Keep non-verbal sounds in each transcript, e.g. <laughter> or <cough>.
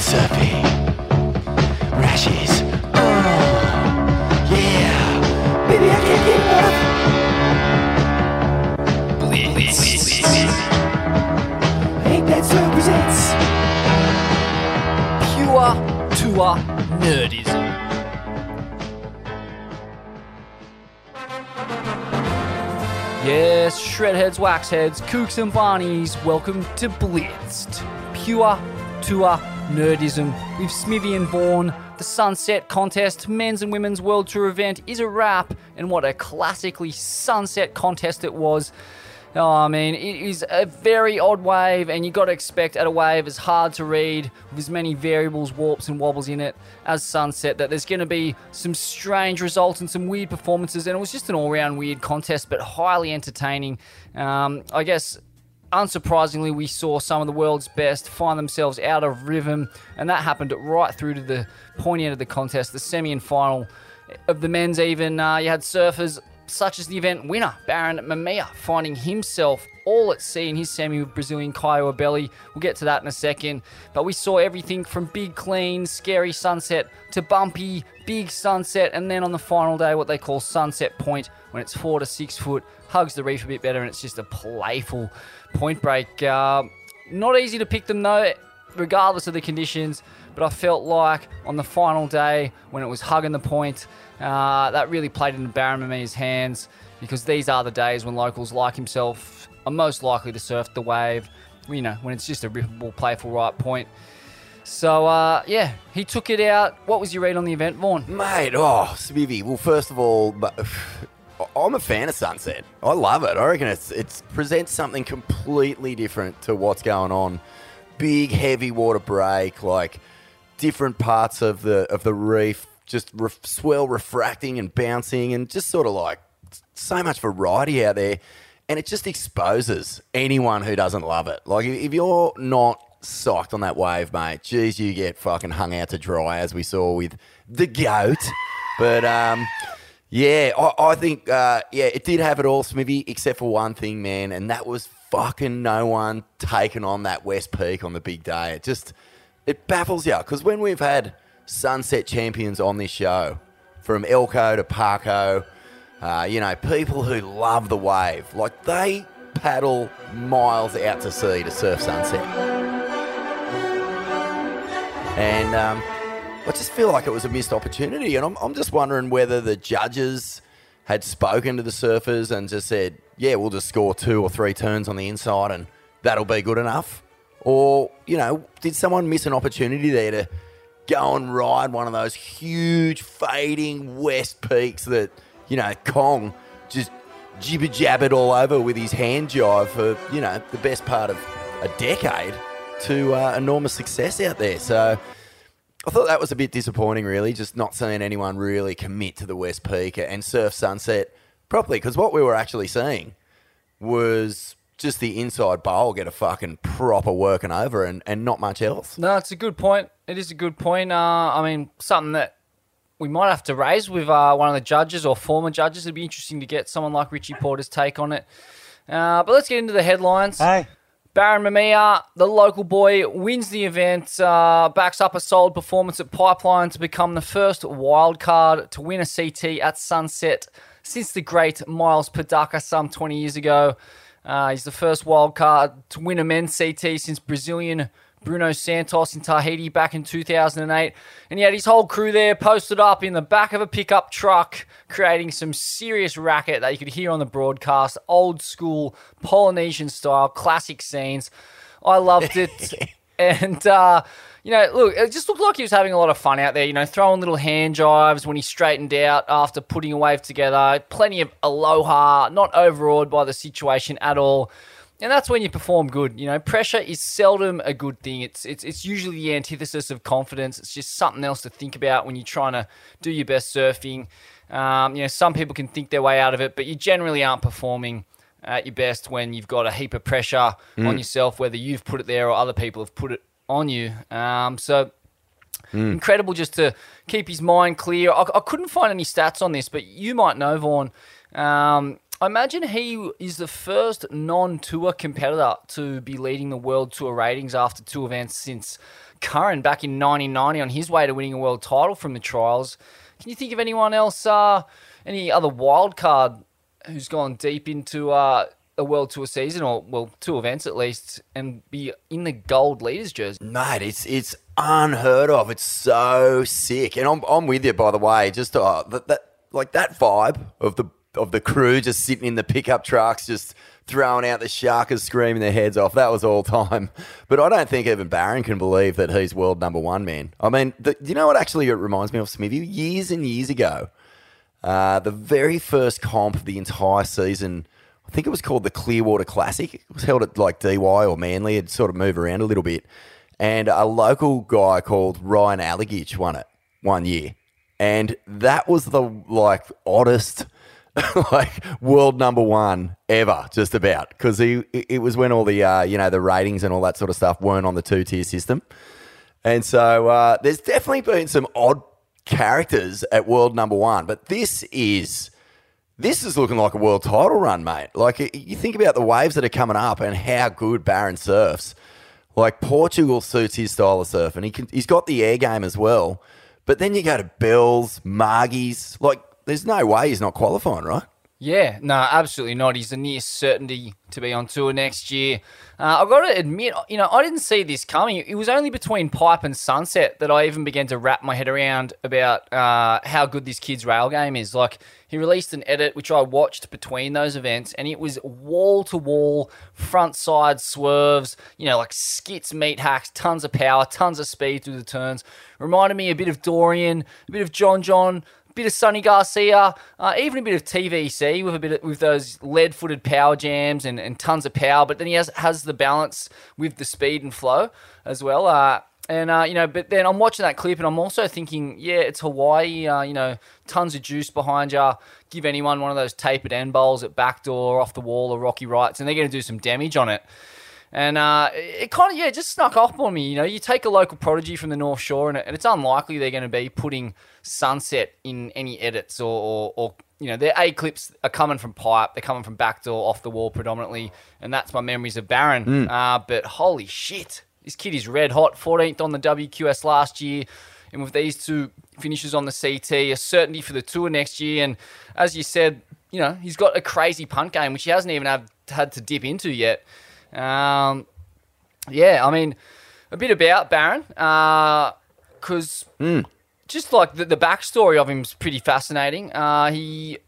Surfing. Rashes. Oh, yeah. Baby, I can't get enough. Blitz. Hate that surf presents. Pure tour nerdism. Yes, shredheads, waxheads, kooks and barneys, welcome to Blitzed. Pure tour nerdism with Smithy and Vaughan. The Sunset Contest men's and women's world tour event is a wrap, and what a classically sunset contest it was. Oh, I mean, it is a very odd wave, and you got to expect at a wave as hard to read, with as many variables, warps, and wobbles in it as Sunset, that there's going to be some strange results and some weird performances. And it was just an all round weird contest, but highly entertaining. Um, I guess unsurprisingly, we saw some of the world's best find themselves out of rhythm, and that happened right through to the pointy end of the contest, the semi and final of the men's. Even uh, you had surfers such as the event winner, Barron Mamiya, finding himself all at sea in his semi with Brazilian Caio Ibelli. We'll get to that in a second. But we saw everything from big, clean, scary sunset to bumpy, big sunset, and then on the final day, what they call sunset point, when it's four to six foot, hugs the reef a bit better, and it's just a playful point break. Uh, not easy to pick them though, regardless of the conditions. But I felt like on the final day, when it was hugging the point, uh, that really played into Barron Mamiya's hands because these are the days when locals like himself are most likely to surf the wave. You know, when it's just a rippable, playful right point. So uh, yeah, he took it out. What was your read on the event, Vaughn? Mate, oh, Smithy. Well, first of all, I'm a fan of Sunset. I love it. I reckon it's it presents something completely different to what's going on. Big, heavy water break, like different parts of the of the reef, just ref, swell refracting and bouncing, and just sort of like so much variety out there. And it just exposes anyone who doesn't love it. Like if you're not psyched on that wave, mate, geez, you get fucking hung out to dry, as we saw with the goat. But um, yeah, I, I think uh, yeah, it did have it all, Smithy, except for one thing, man, and that was fucking no one taking on that West Peak on the big day. It just it baffles you because when we've had sunset champions on this show, from Elko to Parko, uh, you know, people who love the wave, like they paddle miles out to sea to surf sunset. And um, I just feel like it was a missed opportunity. And I'm, I'm just wondering whether the judges had spoken to the surfers and just said, yeah, we'll just score two or three turns on the inside and that'll be good enough. Or, you know, did someone miss an opportunity there to go and ride one of those huge fading west peaks that, you know, Kong just jibber jabbered all over with his hand jive for, you know, the best part of a decade to uh, enormous success out there. So I thought that was a bit disappointing, really, just not seeing anyone really commit to the West Peak and surf sunset properly. Because what we were actually seeing was just the inside bowl get a fucking proper working over and, and not much else. No, it's a good point. It is a good point. Uh, I mean, something that we might have to raise with uh, one of the judges or former judges. It'd be interesting to get someone like Richie Porter's take on it. Uh, but let's get into the headlines. Hey. Barron Mamiya, the local boy, wins the event, uh, backs up a solid performance at Pipeline to become the first wild card to win a CT at Sunset since the great Myles Padaca some 20 years ago. Uh, he's the first wild card to win a men's CT since Brazilian Bruno Santos in Tahiti back in 2008. And he had his whole crew there posted up in the back of a pickup truck, creating some serious racket that you could hear on the broadcast. Old school Polynesian style, classic scenes. I loved it. <laughs> and, uh, you know, look, it just looked like he was having a lot of fun out there, you know, throwing little hand jives when he straightened out after putting a wave together. Plenty of aloha, not overawed by the situation at all. And that's when you perform good. You know, pressure is seldom a good thing. It's it's it's usually the antithesis of confidence. It's just something else to think about when you're trying to do your best surfing. Um, you know, some people can think their way out of it, but you generally aren't performing at your best when you've got a heap of pressure on yourself, whether you've put it there or other people have put it on you. Um, so incredible just to keep his mind clear. I, I couldn't find any stats on this, but you might know, Vaughn. Um, I imagine he is the first non-tour competitor to be leading the world tour ratings after two events since Curren back in 1990 on his way to winning a world title from the trials. Can you think of anyone else, uh, any other wild card who's gone deep into uh, a world tour season or well, two events at least, and be in the gold leaders jersey? Mate, it's it's unheard of. It's so sick, and I'm I'm with you. By the way, just uh, that, that like that vibe of the of the crew just sitting in the pickup trucks, just throwing out the shakas, screaming their heads off. That was all <laughs> time. But I don't think even Barron can believe that he's world number one, man. I mean, the, you know what actually it reminds me of, Smithy? Years and years ago, uh, the very first comp of the entire season, I think it was called the Clearwater Classic. It was held at like DY or Manly. It sort of moved around a little bit. And a local guy called Ryan Allegich won it one year. And that was the like oddest <laughs> like world number one ever, just about, because he it was when all the uh, you know the ratings and all that sort of stuff weren't on the two tier system, and so uh, there's definitely been some odd characters at world number one, but this is this is looking like a world title run, mate. Like you think about the waves that are coming up and how good Barron surfs. Like Portugal suits his style of surf, and he can, he's got the air game as well. But then you go to Bells, Margies, like there's no way he's not qualifying, right? Yeah, no, absolutely not. He's a near certainty to be on tour next year. Uh, I've got to admit, you know, I didn't see this coming. It was only between Pipe and Sunset that I even began to wrap my head around about uh, how good this kid's rail game is. Like, he released an edit which I watched between those events, and it was wall to wall, front side swerves, you know, like skits, meat hacks, tons of power, tons of speed through the turns. Reminded me a bit of Dorian, a bit of John John bit of Sunny Garcia, uh, even a bit of TVC with a bit of, with those lead-footed power jams and, and tons of power. But then he has has the balance with the speed and flow as well. Uh, and uh, you know, but then I'm watching that clip and I'm also thinking, yeah, it's Hawaii. Uh, you know, tons of juice behind you. Give anyone one of those tapered end bowls at backdoor, off the wall, or rocky rights, and they're going to do some damage on it. And uh, it kind of, yeah, just snuck up on me. You know, you take a local prodigy from the North Shore, and, and it's unlikely they're going to be putting Sunset in any edits or, or, or, you know, their A clips are coming from pipe, they're coming from backdoor, off the wall predominantly. And that's my memories of Barron. Hmm. Uh, but holy shit, this kid is red hot. 14th on the WQS last year. And with these two finishes on the CT, a certainty for the tour next year. And as you said, you know, he's got a crazy punt game, which he hasn't even have, had to dip into yet. Um, yeah, I mean, a bit about Barron, because just like the, the backstory of him is pretty fascinating. Uh, he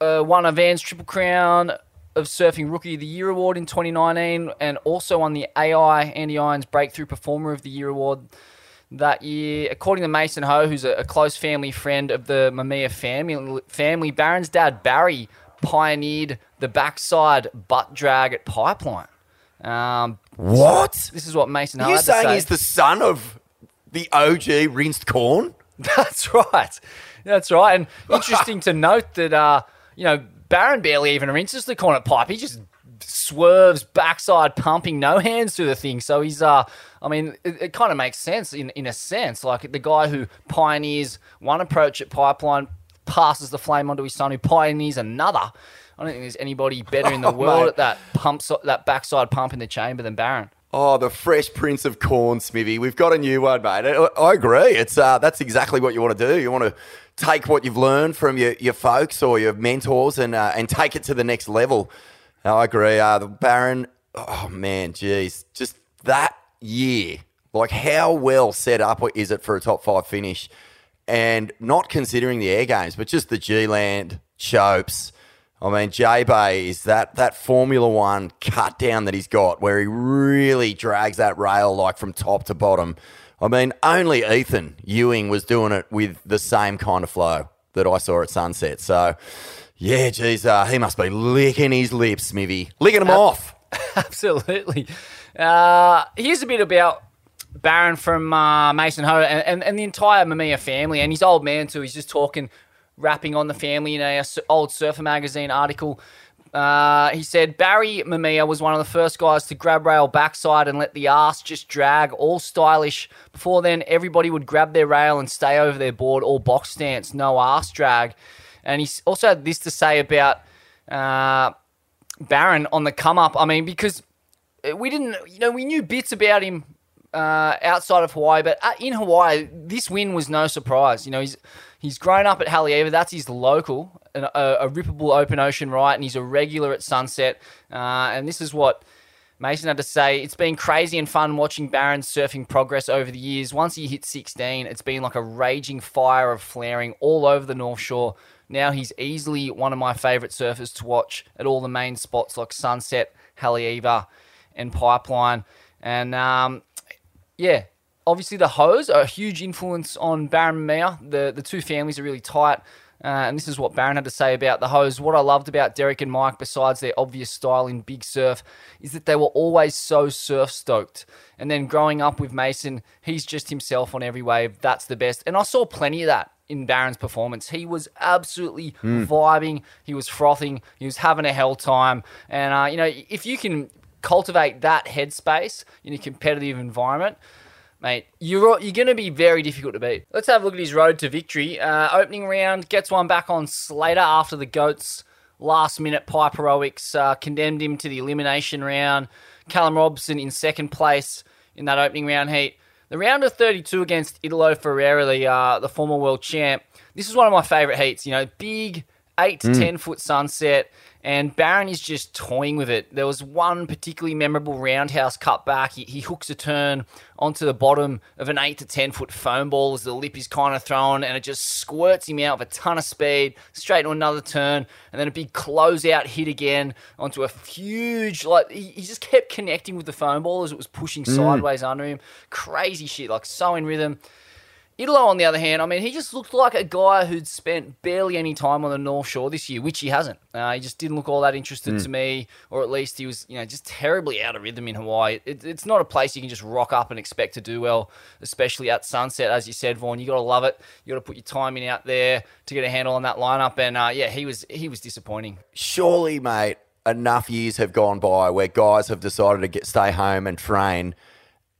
uh, won a Vans Triple Crown of Surfing Rookie of the Year award in 2019, and also won the AI Andy Irons Breakthrough Performer of the Year award that year. According to Mason Ho, who's a, a close family friend of the Mamiya family, family, Barron's dad Barry pioneered the backside butt drag at Pipeline. Um, What? this is what Mason you saying say. he's the son of the OG rinsed corn? <laughs> That's right. That's right. And <laughs> interesting to note that, uh, you know, Barron barely even rinses the corner pipe. He just swerves backside pumping, no hands through the thing. So he's, uh, I mean, it, it kind of makes sense in, in a sense. Like the guy who pioneers one approach at pipeline, passes the flame onto his son, who pioneers another. I don't think there's anybody better in the <laughs> Oh, world mate. at that pump, that backside pump in the chamber than Barron. Oh, the fresh Prince of Corn, Smithy. We've got a new one, mate. I, I agree. It's uh, that's exactly what you want to do. You want to take what you've learned from your, your folks or your mentors and uh, and take it to the next level. I agree. Uh, the Barron. Oh man, geez, just that year. Like, how well set up is it for a top five finish? And not considering the air games, but just the G Land, Chopes. I mean, J Bay is that that Formula One cut down that he's got, where he really drags that rail like from top to bottom. I mean, only Ethan Ewing was doing it with the same kind of flow that I saw at Sunset. So, yeah, geez, uh, he must be licking his lips, Smithy, licking them off. <laughs> Absolutely. Uh, here's a bit about Barron from uh, Mason Ho and, and, and the entire Mamiya family and his old man too. He's just talking, rapping on the family in a, old Surfer magazine article. Uh, he said Barry Mamiya was one of the first guys to grab rail backside and let the ass just drag, all stylish. Before then, everybody would grab their rail and stay over their board, all box stance, no ass drag. And he also had this to say about uh, Barron on the come up. I mean, because we didn't, you know, we knew bits about him uh, outside of Hawaii, but uh, in Hawaii, this win was no surprise. You know, he's he's grown up at Haleiwa. That's his local, an, a, a rippable open ocean right, and he's a regular at Sunset. Uh, and this is what Mason had to say. It's been crazy and fun watching Barron's surfing progress over the years. Once he hit 16, it's been like a raging fire of flaring all over the North Shore. Now he's easily one of my favourite surfers to watch at all the main spots like Sunset, Haleiwa, and Pipeline. And um, yeah, obviously the Hoes are a huge influence on Barron and Mia. The the two families are really tight. Uh, and this is what Barron had to say about the Hoes. What I loved about Derek and Mike, besides their obvious style in big surf, is that they were always so surf stoked. And then growing up with Mason, he's just himself on every wave. That's the best. And I saw plenty of that in Barron's performance. He was absolutely vibing. He was frothing. He was having a hell time. And, uh, you know, if you can cultivate that headspace in a competitive environment, mate, you're you're going to be very difficult to beat. Let's have a look at his road to victory. Uh, opening round gets one back on Slater after the goats. Last minute pipe heroics uh, condemned him to the elimination round. Callum Robson in second place in that opening round heat. The round of 32 against Italo Ferreira, the uh, the former world champ. This is one of my favourite heats. You know, big eight to ten foot sunset, and Barron is just toying with it. There was one particularly memorable roundhouse cut back. He, he hooks a turn onto the bottom of an eight to ten foot foam ball as the lip is kind of thrown, and it just squirts him out with a ton of speed straight to another turn, and then a big closeout hit again onto a huge like he, he just kept connecting with the foam ball as it was pushing mm. sideways under him. Crazy shit, like so in rhythm. Italo, on the other hand, I mean, he just looked like a guy who'd spent barely any time on the North Shore this year, which he hasn't. Uh, he just didn't look all that interested to me, or at least he was, you know, just terribly out of rhythm in Hawaii. It, it's not a place you can just rock up and expect to do well, especially at sunset, as you said, Vaughn. You got to love it. You got to put your time in out there to get a handle on that lineup. And uh, yeah, he was he was disappointing. surely, mate, enough years have gone by where guys have decided to get stay home and train,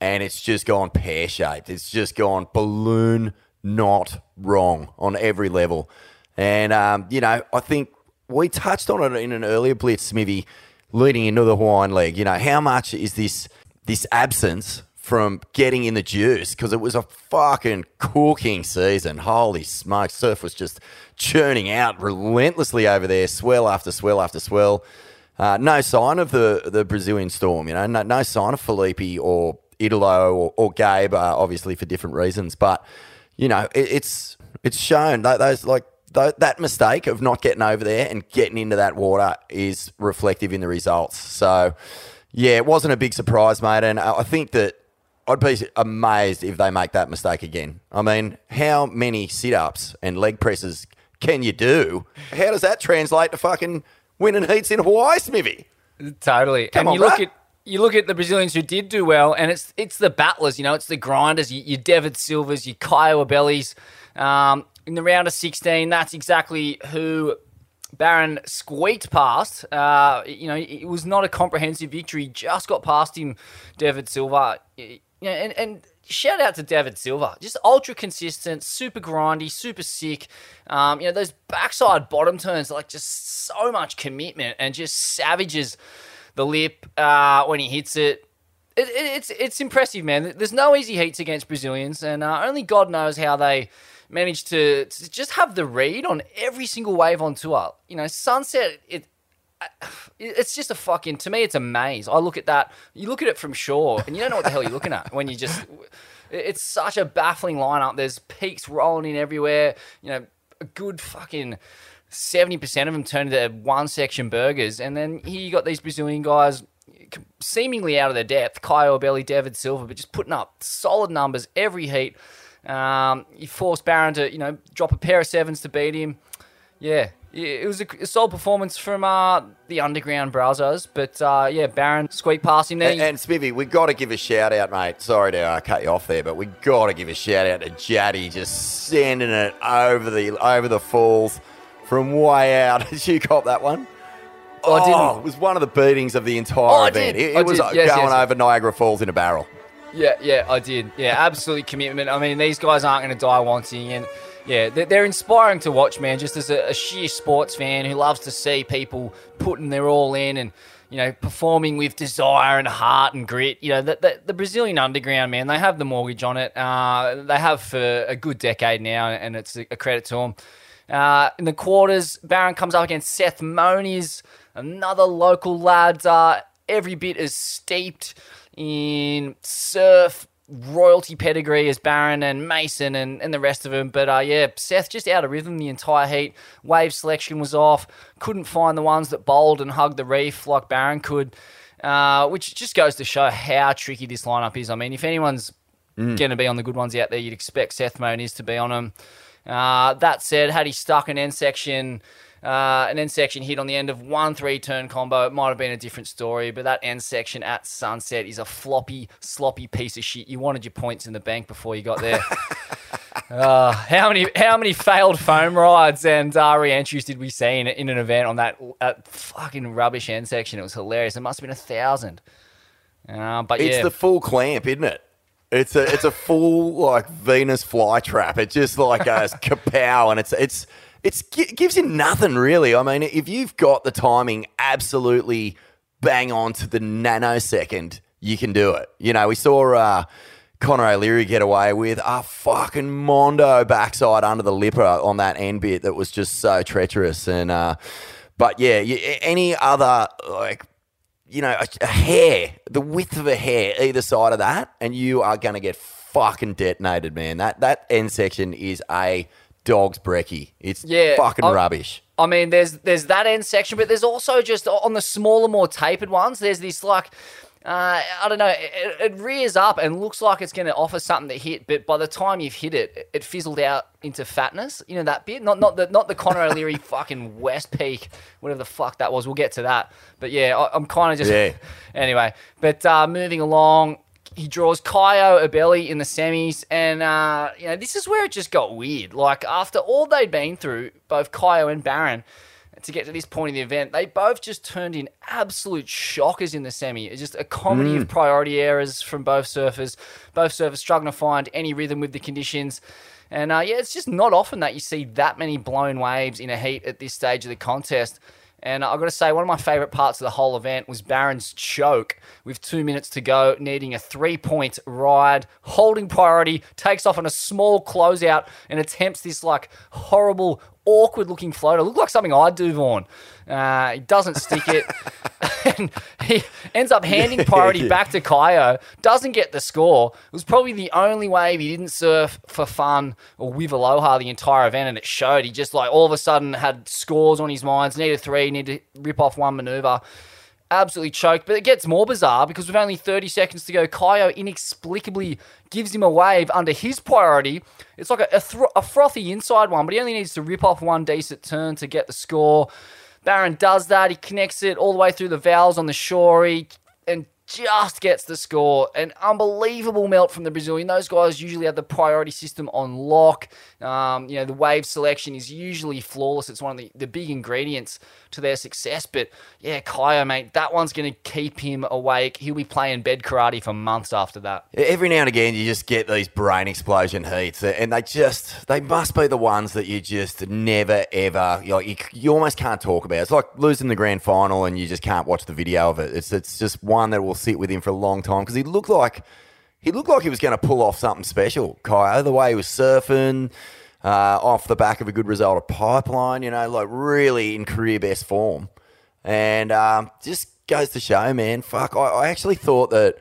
and it's just gone pear shaped. It's just gone balloon not wrong on every level. And um, you know, I think we touched on it in an earlier blitz, Smithy, leading into the Hawaiian League. You know, how much is this this absence from getting in the juice because it was a fucking cooking season. Holy smokes, surf was just churning out relentlessly over there, swell after swell after swell. Uh, no sign of the, the Brazilian storm, you know, no, no sign of Felipe or Italo or, or Gabe, uh, obviously for different reasons. But you know, it, it's it's shown that those like th- that mistake of not getting over there and getting into that water is reflective in the results. So, yeah, it wasn't a big surprise, mate. And I think that I'd be amazed if they make that mistake again. I mean, how many sit ups and leg presses can you do? How does that translate to fucking winning heats in Hawaii, Smithy? Totally. Come and on, you look at you look at the Brazilians who did do well, and it's it's the battlers, you know, it's the grinders, your, your David Silvas, your Caio Ibellis. Um, in the round of 16, that's exactly who Barron squeaked past. Uh, you know, it was not a comprehensive victory, just got past him, David Silva. You know, and, and shout out to David Silva, just ultra consistent, super grindy, super sick. Um, you know, those backside bottom turns, like just so much commitment and just savages the lip uh, when he hits it. It, it. It's it's impressive, man. There's no easy heats against Brazilians, and uh, only God knows how they managed to, to just have the read on every single wave on tour. You know, Sunset, it <sighs> it's just a fucking to me it's a maze i look at that you look at it from shore and you don't know what the hell you're looking at when you just <laughs> it's such a baffling lineup there's peaks rolling in everywhere you know a good fucking 70% of them turned into one section burgers and then here you got these brazilian guys seemingly out of their depth Caio Ibelli David Silva but just putting up solid numbers every heat um, you forced Barron to you know drop a pair of sevens to beat him yeah, it was a, a solid performance from uh, the underground browsers, but uh, yeah, Barron squeaked past him there. And, and Smithy, we got to give a shout out, mate. Sorry to uh, cut you off there, but we got to give a shout out to Jaddy just sending it over the over the falls from way out. Did <laughs> you cop that one? Oh, I didn't. it was one of the beatings of the entire Oh, event. It, it was uh, Yes, going yes. over Niagara Falls in a barrel. Yeah, yeah, I did. Yeah, absolutely commitment. I mean, these guys aren't going to die wanting, and yeah, they're, they're inspiring to watch, man. Just as a, a sheer sports fan who loves to see people putting their all in and you know performing with desire and heart and grit. You know, the, the, the Brazilian underground, man, they have the mortgage on it. Uh, they have for a good decade now, and it's a, a credit to them. Uh, in the quarters, Barron comes up against Seth Moniz, another local lad, uh, every bit as steeped in surf royalty pedigree as Barron and Mason and, and the rest of them. But uh, yeah, Seth just out of rhythm the entire heat. Wave selection was off. Couldn't find the ones that bowled and hugged the reef like Barron could, uh, which just goes to show how tricky this lineup is. I mean, if anyone's going to be on the good ones out there, you'd expect Seth Moniz to be on them. Uh, that said, had he stuck an end section, uh, an end section hit on the end of one three turn combo, it might have been a different story. But that end section at sunset is a floppy, sloppy piece of shit. You wanted your points in the bank before you got there. <laughs> Uh, how many how many failed foam rides and uh, re-entries did we see in, in an event on that, that fucking rubbish end section? It was hilarious. It must have been a thousand. Uh, but It's yeah, the full clamp, isn't it? It's a it's a full like Venus flytrap. It just like goes <laughs> kapow, and it's it's it's it gives you nothing really. I mean, if you've got the timing absolutely bang on to the nanosecond, you can do it. You know, we saw uh, Connor O'Leary get away with a fucking mondo backside under the lipper on that end bit that was just so treacherous. And uh, but yeah, any other like you know, a, a hair, the width of a hair either side of that, and you are going to get fucking detonated, man. That that end section is a dog's brekkie. It's Yeah, fucking I- rubbish. I mean, there's there's that end section, but there's also just on the smaller, more tapered ones. There's this like. Uh, I don't know. It, it rears up and looks like it's going to offer something to hit, but by the time you've hit it, it fizzled out into fatness. You know that bit, not not the not the Connor <laughs> O'Leary fucking West Peak, whatever the fuck that was. We'll get to that. But yeah, I, I'm kind of just Yeah. <laughs> anyway. But uh, moving along, he draws Caio Ibelli in the semis, and uh, you know this is where it just got weird. Like after all they'd been through, both Kaio and Barron, to get to this point in the event, they both just turned in absolute shockers in the semi. It's just a comedy of priority errors from both surfers. Both surfers struggling to find any rhythm with the conditions. And uh, yeah, it's just not often that you see that many blown waves in a heat at this stage of the contest. And I've got to say, one of my favourite parts of the whole event was Barron's choke with two minutes to go, needing a three point ride, holding priority, takes off on a small closeout and attempts this like horrible, awkward looking floater. Looked like something I'd do, Vaughn. Uh, he doesn't stick it. <laughs> and he ends up handing priority back to Caio, doesn't get the score. It was probably the only wave he didn't surf for fun or with aloha the entire event, and it showed. He just like all of a sudden had scores on his minds, needed three, needed to rip off one maneuver. Absolutely choked, but it gets more bizarre because with only 30 seconds to go, Caio inexplicably gives him a wave under his priority. It's like a, a, thro- a frothy inside one, but he only needs to rip off one decent turn to get the score. Barron does that. He connects it all the way through the vowels on the shore he, and just gets the score. An unbelievable melt from the Brazilian. Those guys usually have the priority system on lock. Um, you know, the wave selection is usually flawless. It's one of the, the big ingredients to their success. But yeah, Caio, mate, that one's going to keep him awake. He'll be playing bed karate for months after that. Every now and again, you just get these brain explosion heats, and they just, they must be the ones that you just never, ever, you, know, you, you almost can't talk about. It's like losing the grand final and you just can't watch the video of it. It's, it's just one that will sit with him for a long time because he looked like, he looked like he was going to pull off something special, Caio, the way he was surfing. Uh, off the back of a good result of pipeline, you know, like really in career best form, and um, just goes to show, man. Fuck, I, I actually thought that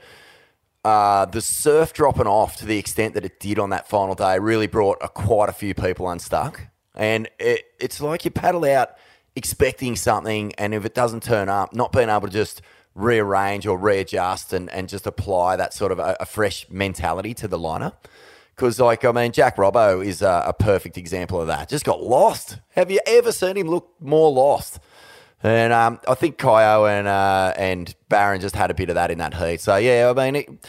uh, the surf dropping off to the extent that it did on that final day really brought a, quite a few people unstuck. And it, it's like you paddle out expecting something, and if it doesn't turn up, not being able to just rearrange or readjust and, and just apply that sort of a, a fresh mentality to the lineup. Because, like, I mean, Jack Robbo is a, a perfect example of that. Just got lost. Have you ever seen him look more lost? And um, I think Caio and uh, and Barron just had a bit of that in that heat. So yeah, I mean, it,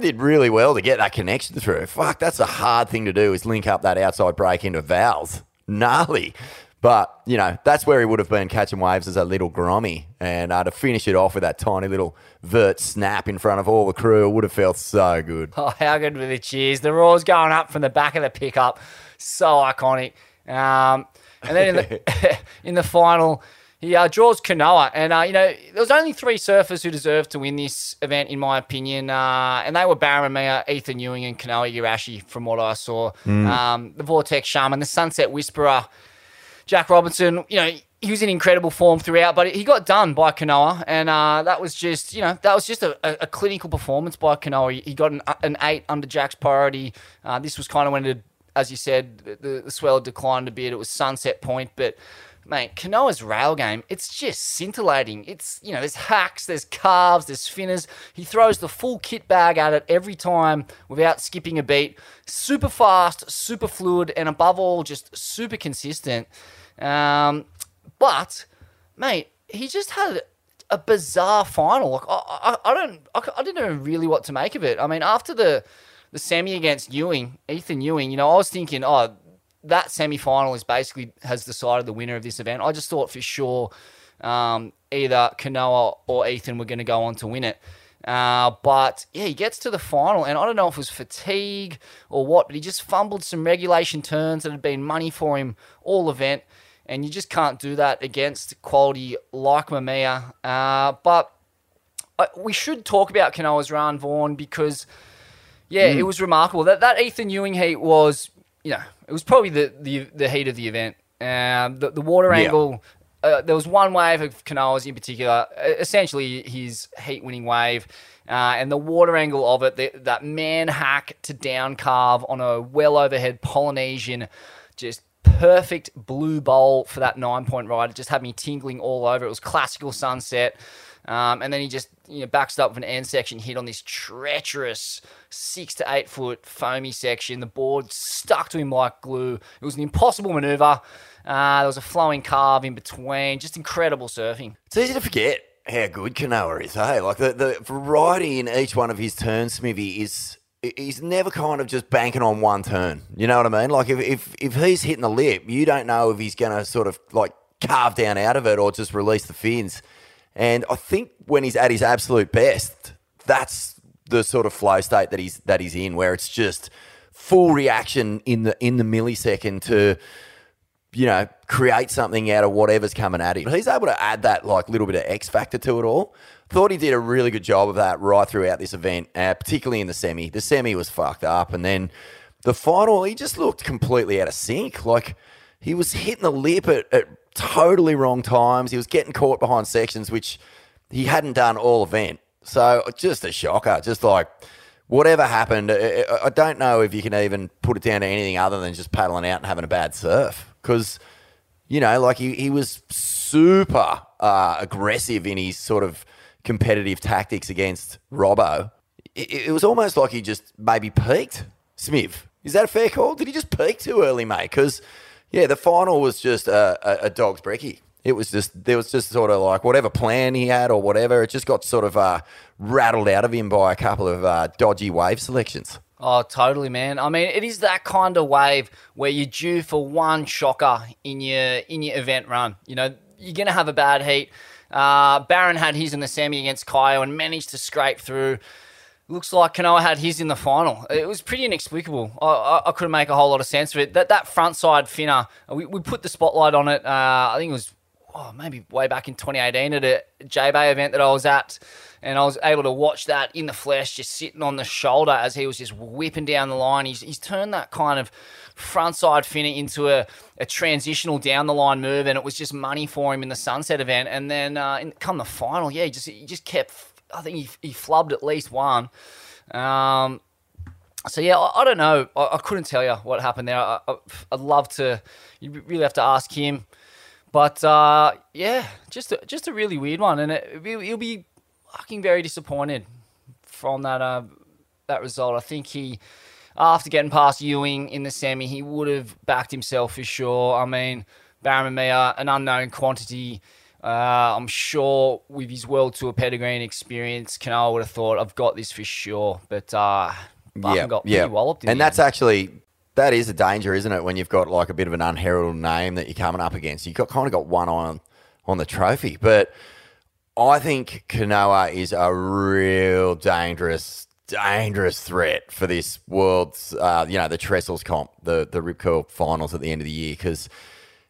did really well to get that connection through. Fuck, that's a hard thing to do is link up that outside break into Val's. Gnarly. But, you know, that's where he would have been catching waves as a little grommy. And uh, to finish it off with that tiny little vert snap in front of all the crew it would have felt so good. Oh, how good were the cheers? The roars going up from the back of the pickup. So iconic. Um, and then in the, <laughs> <laughs> in the final, he uh, draws Kanoa. And, uh, you know, there was only three surfers who deserved to win this event, in my opinion. Uh, and they were Barron Mia, Ethan Ewing, and Kanoa Igarashi, from what I saw. Um, the Vortex Shaman, the Sunset Whisperer, Jack Robinson, you know, he was in incredible form throughout, but he got done by Kanoa, and uh, that was just, you know, that was just a, a, clinical performance by Kanoa. He, got an, an eight under Jack's priority. Uh, this was kind of when it, as you said, the, the swell declined a bit. It was sunset point, but mate, Kanoa's rail game, it's just scintillating. It's, you know, there's hacks, there's carves, there's spinners. He throws the full kit bag at it every time without skipping a beat. Super fast, super fluid, and above all, just super consistent. Um, but, mate, he just had a bizarre final. Like I, I, I don't, I, I didn't know really what to make of it. I mean, after the the semi against Ewing, Ethan Ewing, you know, I was thinking, oh, that semi final is basically has decided the winner of this event. I just thought for sure um, either Kanoa or Ethan were going to go on to win it. Uh, but yeah, he gets to the final, and I don't know if it was fatigue or what, but he just fumbled some regulation turns that had been money for him all event, and you just can't do that against quality like Mamiya. Uh, but uh, we should talk about Kanoa's run, Vaughan, because yeah, it was remarkable. That that Ethan Ewing heat was, you know, it was probably the the, the heat of the event. Um, the, the water Yeah. angle. Uh, there was one wave of Kanoa's in particular, essentially his heat-winning wave, uh, and the water angle of it, the, that man hack to down carve on a well overhead Polynesian, just perfect blue bowl for that nine-point ride. It just had me tingling all over. It was classical sunset. Um, and then he just you know backs up with an end section hit on this treacherous six to eight foot foamy section. The board stuck to him like glue. It was an impossible maneuver. Uh, there was a flowing carve in between. Just incredible surfing. It's easy to forget how good Kanoa is, hey? Like the, the variety in each one of his turns, Smithy, is he's never kind of just banking on one turn. You know what I mean? Like if, if, if he's hitting the lip, you don't know if he's going to sort of like carve down out of it or just release the fins. And I think when he's at his absolute best, that's the sort of flow state that he's that he's in, where it's just full reaction in the in the millisecond to you know, create something out of whatever's coming at him. But he's able to add that like little bit of X factor to it all. Thought he did a really good job of that right throughout this event, uh, particularly in the semi. The semi was fucked up, and then the final, he just looked completely out of sync. Like he was hitting the lip at, at totally wrong times. He was getting caught behind sections which he hadn't done all event. So just a shocker. Just like whatever happened, I, don't know if you can even put it down to anything other than just paddling out and having a bad surf. Because, you know, like he, he was super uh, aggressive in his sort of competitive tactics against Robbo. It, it was almost like he just maybe peaked. Smith, is that a fair call? Did he just peak too early, mate? Because, yeah, the final was just a, a, a dog's brekkie. It was just there was just sort of like whatever plan he had or whatever. It just got sort of uh, rattled out of him by a couple of uh, dodgy wave selections. Oh, totally, man. I mean, it is that kind of wave where you're due for one shocker in your in your event run. You know, you're gonna have a bad heat. Uh, had his in the semi against Caio and managed to scrape through. Looks like Kanoa had his in the final. It was pretty inexplicable. I, I, I couldn't make a whole lot of sense of it. That that front side finner, we, we put the spotlight on it. Uh, I think it was oh, maybe way back in 2018 at a J Bay event that I was at, and I was able to watch that in the flesh, just sitting on the shoulder as he was just whipping down the line. He's, he's turned that kind of front side finner into a, a transitional down the line move, and it was just money for him in the sunset event. And then uh, in, come the final, yeah, he just he just kept. I think he, he flubbed at least one. Um, so yeah, I, I don't know. I, I couldn't tell you what happened there. I, I'd love to. You really have to ask him. But uh, yeah, just a, just a really weird one, and it, he'll be fucking very disappointed from that uh, that result. I think he, after getting past Ewing in the semi, he would have backed himself for sure. I mean, Barron Mia, an unknown quantity. Uh, I'm sure with his World Tour pedigree and experience, Kanoa would have thought, I've got this for sure. But uh, fucking got pretty walloped. in and that's end. actually that is a danger, isn't it? When you've got like a bit of an unheralded name that you're coming up against, you've got kind of got one eye on on the trophy. But I think Kanoa is a real dangerous, dangerous threat for this world's, uh, you know, the Trestles comp, the the Rip Curl finals at the end of the year because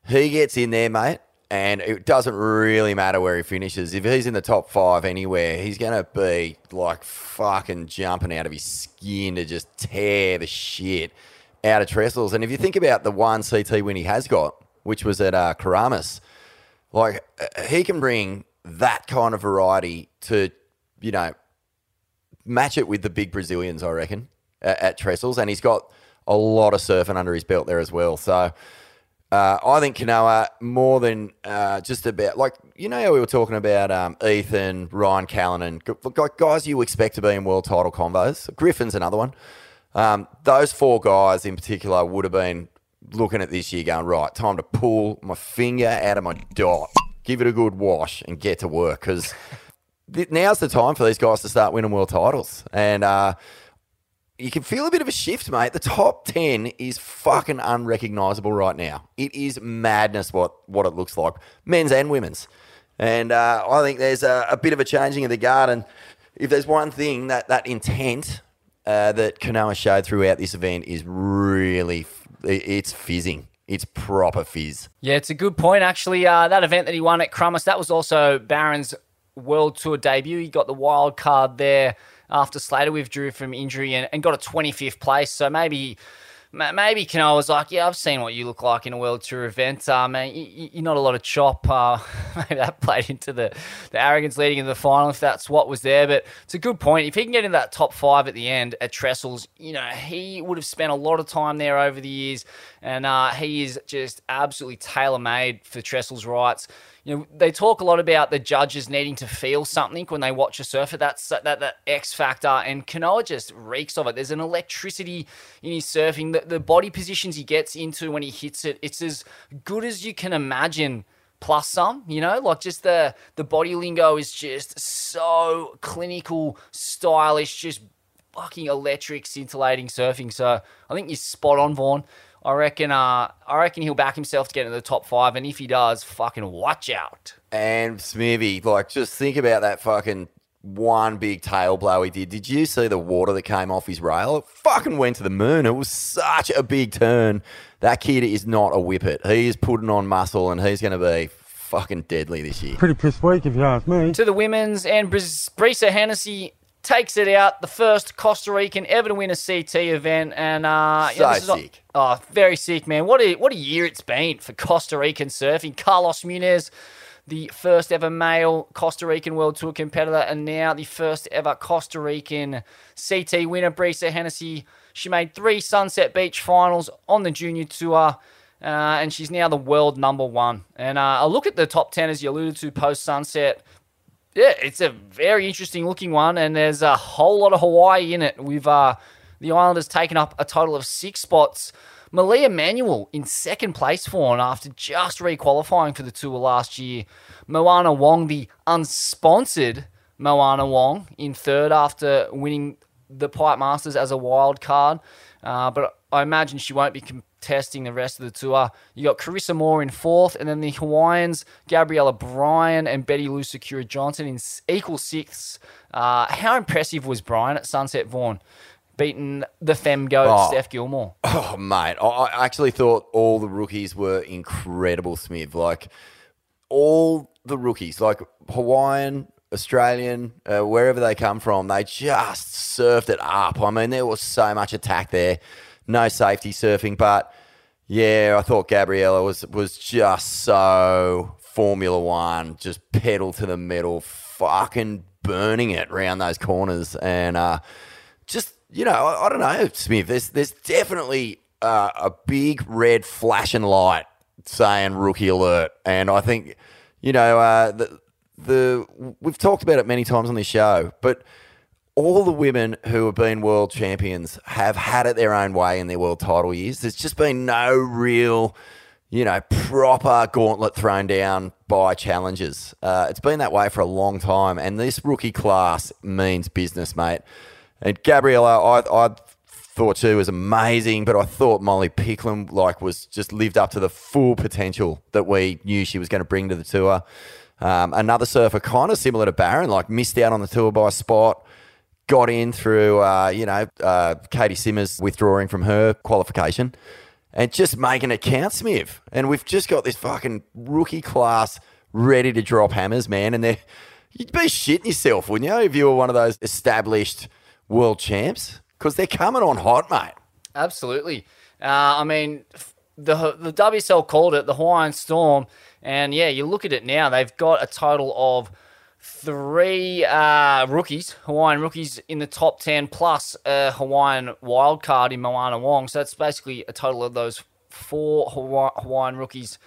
he gets in there, mate. And it doesn't really matter where he finishes. If he's in the top five anywhere, he's going to be like fucking jumping out of his skin to just tear the shit out of Trestles. And if you think about the one CT win he has got, which was at uh, Keramas, like uh, he can bring that kind of variety to, you know, match it with the big Brazilians, I reckon, at, at Trestles. And he's got a lot of surfing under his belt there as well. So uh, I think Kanoa more than uh, just about like you know how we were talking about um, Ethan, Ryan Callinan, guys you expect to be in world title combos. Griffin's another one. Um, those four guys in particular would have been looking at this year, going right, time to pull my finger out of my dot, give it a good wash, and get to work because now's the time for these guys to start winning world titles. And uh, you can feel a bit of a shift, mate. The top 10 is fucking unrecognizable right now. It is madness what, what it looks like, men's and women's. And uh, I think there's a, a bit of a changing of the guard. And if there's one thing, that, that intent uh, that Kanoa showed throughout this event is really, it's fizzing. It's proper fizz. Yeah, it's a good point, actually. Uh, that event that he won at Keramas, that was also Barron's World Tour debut. He got the wild card there after Slater withdrew from injury and, and got a 25th place. So maybe ma- maybe Kanoa was like, yeah, I've seen what you look like in a World Tour event. Uh, man, you, you- you're not a lot of chop. Uh, <laughs> maybe that played into the, the arrogance leading into the final if that's what was there. But it's a good point. If he can get into that top five at the end at Trestles, you know, he would have spent a lot of time there over the years. And uh, he is just absolutely tailor made for Trestles' rights. You know, they talk a lot about the judges needing to feel something when they watch a surfer. That's that that X factor, and Kanoa just reeks of it. There's an electricity in his surfing. The, the body positions he gets into when he hits it, it's as good as you can imagine. Plus some, you know, like just the the body lingo is just so clinical, stylish, just fucking electric, scintillating surfing. So I think you're spot on, Vaughn. I reckon. Uh, I reckon he'll back himself to get into the top five, and if he does, fucking watch out. And Smithy, like, just think about that fucking one big tail blow he did. Did you see the water that came off his rail? It fucking went to the moon. It was such a big turn. That kid is not a whippet. He is putting on muscle, and he's going to be fucking deadly this year. Pretty pissed weak if you ask me. To the women's, and Bris- Brisa Hennessy takes it out. The first Costa Rican ever to win a CT event, and uh, So this is not- sick. oh, very sick, man. What a what a year it's been for Costa Rican surfing. Carlos Muñoz. The first ever male Costa Rican World Tour competitor, and now the first ever Costa Rican CT winner, Brisa Hennessy. She made three Sunset Beach finals on the junior tour. Uh, and she's now the world number one. And uh, a look at the top 10, as you alluded to, post sunset. Yeah, it's a very interesting looking one, and there's a whole lot of Hawaii in it. With uh, the Islanders taking up a total of six spots. Malia Manuel in second place for one after just re-qualifying for the tour last year. Moana Wong, the unsponsored Moana Wong, in third after winning the Pipe Masters as a wild card. Uh, but I imagine she won't be contesting the rest of the tour. You got Carissa Moore in fourth, and then the Hawaiians, Gabriella Bryan and Betty Lou Sakura Johnson in equal sixths. Uh, how impressive was Bryan at Sunset Vaughan, beating the Fem goat Oh. Steph Gilmore? <laughs> Oh, mate. I- I actually thought all the rookies were incredible, Smith. Like, all the rookies, like Hawaiian, Australian, uh, wherever they come from, they just surfed it up. I mean, there was so much attack there, no safety surfing, but yeah, I thought Gabriella was was just so Formula One, just pedal to the metal, fucking burning it around those corners, and uh, just you know, I, I don't know, Smith. There's there's definitely uh, a big red flashing light saying rookie alert, and I think you know uh, the the we've talked about it many times on this show, but all the women who have been world champions have had it their own way in their world title years. There's just been no real, you know, proper gauntlet thrown down by challengers. Uh, it's been that way for a long time, and this rookie class means business, mate. And Gabriella, I, I thought she was amazing, but I thought Molly Picklum like was just lived up to the full potential that we knew she was going to bring to the tour. Um, another surfer, kind of similar to Barron, like missed out on the tour by a spot, got in through uh, you know uh, Caity Simmers withdrawing from her qualification, and just making it count, Smith. And we've just got this fucking rookie class ready to drop hammers, man. And they're you'd be shitting yourself, wouldn't you, if you were one of those established world champs? Because they're coming on hot, mate. Absolutely. Uh, I mean, the the WSL called it the Hawaiian Storm, and yeah, you look at it now. They've got a total of three uh, rookies, Hawaiian rookies in the top ten, plus a Hawaiian wild card in Moana Wong. So that's basically a total of those four Hawa- Hawaiian rookies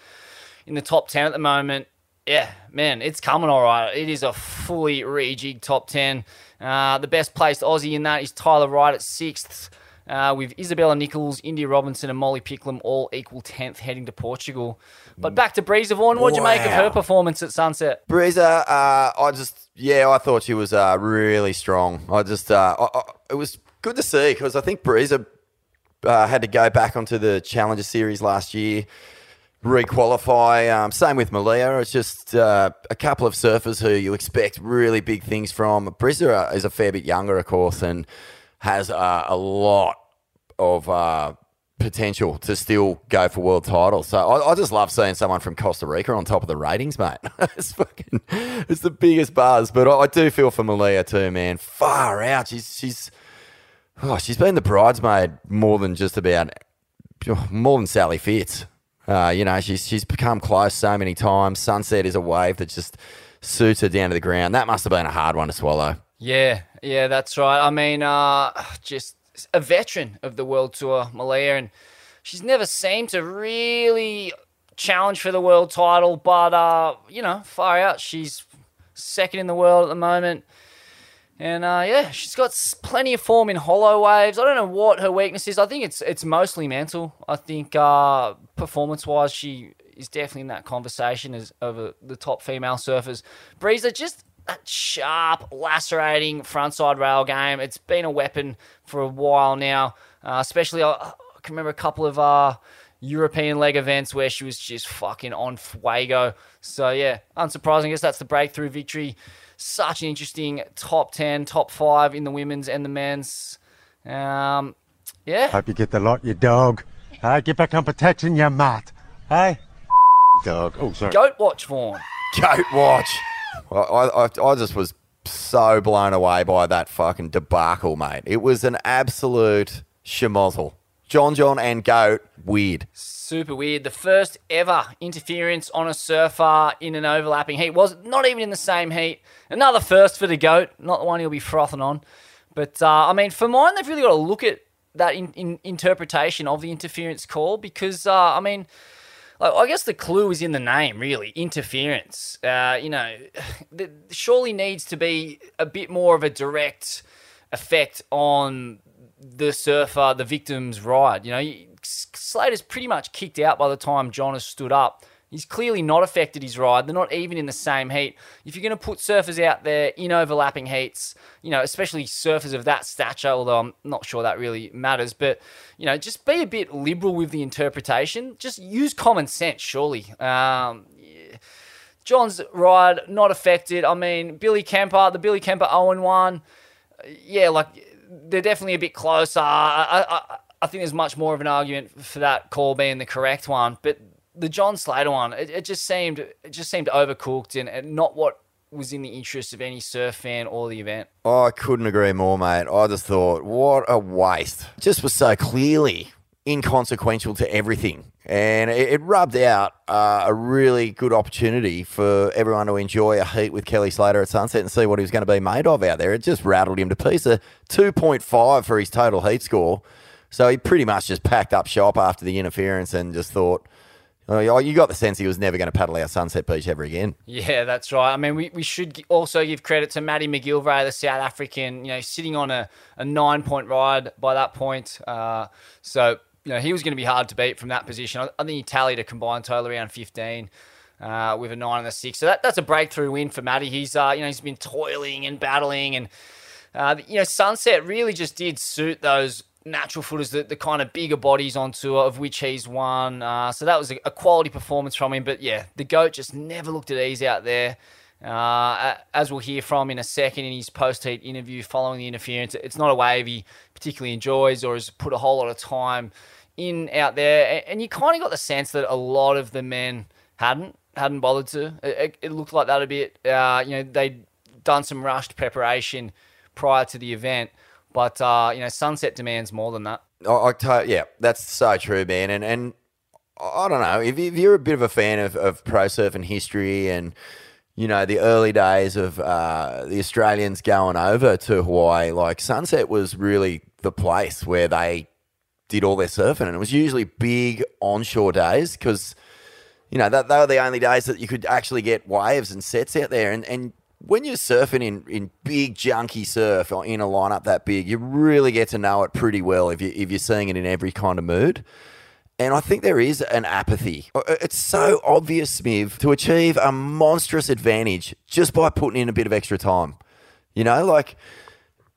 in the top 10 at the moment. Yeah, man, it's coming all right. It is a fully rejigged top 10. Uh, the best placed Aussie in that is Tyler Wright at sixth, uh, with Isabella Nichols, India Robinson, and Molly Picklum all equal 10th heading to Portugal. But back to Brisa Vaughan. What'd you make of her performance at Sunset? Brisa, uh, I just, yeah, I thought she was uh, really strong. I just, uh, I, I, it was good to see because I think Brisa uh, had to go back onto the Challenger Series last year, requalify. Um, same with Malia. It's just uh, a couple of surfers who you expect really big things from. Brisa is a fair bit younger, of course, and has uh, a lot of uh, potential to still go for world titles. So I, I just love seeing someone from Costa Rica on top of the ratings, mate. <laughs> it's fucking, it's the biggest buzz. But I, I do feel for Malia too, man. Far out. She's she's, oh, she's been the bridesmaid more than just about, more than Sally Fitz. Uh, you know, she's she's become close so many times. Sunset is a wave that just suits her down to the ground. That must have been a hard one to swallow. Yeah, yeah, that's right. I mean, uh, just a veteran of the World Tour, Malia, and she's never seemed to really challenge for the world title, but, uh, you know, far out. She's second in the world at the moment. And uh, yeah, she's got plenty of form in hollow waves. I don't know what her weakness is. I think it's it's mostly mental. I think uh, performance wise, she is definitely in that conversation as over the top female surfers. Brisa just that sharp, lacerating frontside rail game. It's been a weapon for a while now. Uh, especially, I, I can remember a couple of uh, European leg events where she was just fucking on fuego. So yeah, unsurprising. I guess that's the breakthrough victory. Such an interesting top ten, top five in the women's and the men's. Um, yeah, Hope you get the lot, you dog. Hey, get back on protection, you mutt. Hey? Dog. Oh, sorry. goat watch Vaughan. Goat watch. I, I, I just was so blown away by that fucking debacle, mate. It was an absolute schmozzle. John John and Goat, weird. Super weird. The first ever interference on a surfer in an overlapping heat was not even in the same heat. Another first for the goat, not the one he'll be frothing on. But uh, I mean, for mine, they've really got to look at that in, in interpretation of the interference call because uh, I mean, like, I guess the clue is in the name, really. Interference. Uh, you know, <sighs> th- surely needs to be a bit more of a direct effect on the surfer, the victim's ride. You know, Slater's pretty much kicked out by the time John has stood up. He's clearly not affected his ride. They're not even in the same heat. If you're going to put surfers out there in overlapping heats, you know, especially surfers of that stature, although I'm not sure that really matters, but, you know, just be a bit liberal with the interpretation. Just use common sense, surely. Um. John's ride, not affected. I mean, Billy Kemper, the Billy Kemper 0 1, yeah, like they're definitely a bit closer. I, I, I think there's much more of an argument for that call being the correct one, but the John Slater one, it, it just seemed it just seemed overcooked and, and not what was in the interest of any surf fan or the event. Oh, I couldn't agree more, mate. I just thought, what a waste. Just was so clearly inconsequential to everything. And it, it rubbed out uh, a really good opportunity for everyone to enjoy a heat with Kelly Slater at sunset and see what he was going to be made of out there. It just rattled him to pieces. 2.5 for his total heat score. So he pretty much just packed up shop after the interference and just thought, you got the sense he was never going to paddle our Sunset Beach ever again. Yeah, that's right. I mean, we, we should also give credit to Matty McGillivray, the South African, you know, sitting on a, a nine point ride by that point. Uh, so, you know, he was going to be hard to beat from that position. I, I think he tallied a combined total around 15 uh, with a nine and a six. So that, that's a breakthrough win for Matty. He's, uh, you know, he's been toiling and battling and, uh, you know, Sunset really just did suit those natural footers, the, the kind of bigger bodies on tour, of which he's one. Uh, so that was a, a quality performance from him. But yeah, the GOAT just never looked at ease out there. Uh, as we'll hear from in a second in his post heat interview following the interference, it's not a wave he particularly enjoys or has put a whole lot of time in out there. And you kind of got the sense that a lot of the men hadn't hadn't bothered to. It, it looked like that a bit. Uh, you know, they'd done some rushed preparation prior to the event, but uh, you know, sunset demands more than that. I, I yeah, that's so true, man. And and I don't know if, if you're a bit of a fan of, of pro surfing history and you know the early days of uh, the Australians going over to Hawaii, like Sunset was really the place where they did all their surfing, and it was usually big onshore days because you know that they were the only days that you could actually get waves and sets out there, and and when you're surfing in, in big junky surf or in a lineup that big, you really get to know it pretty well if you if you're seeing it in every kind of mood. And I think there is an apathy. It's so obvious, Smiv, to achieve a monstrous advantage just by putting in a bit of extra time. You know, like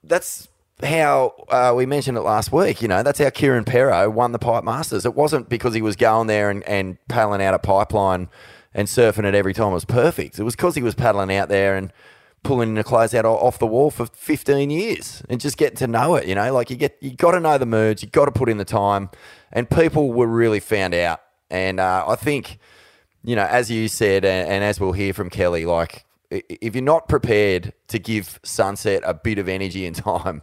that's how uh, we mentioned it last week. You know, that's how Kieren Perrow won the Pipe Masters. It wasn't because he was going there and, and paddling out a pipeline and surfing it every time was perfect. It was because he was paddling out there and pulling the clothes out off the wall for 15 years and just getting to know it. You know, like you get you got to know the moods, you got to put in the time, and people were really found out. And uh, I think, you know, as you said, and, and as we'll hear from Kelly, like if you're not prepared to give Sunset a bit of energy and <laughs> time,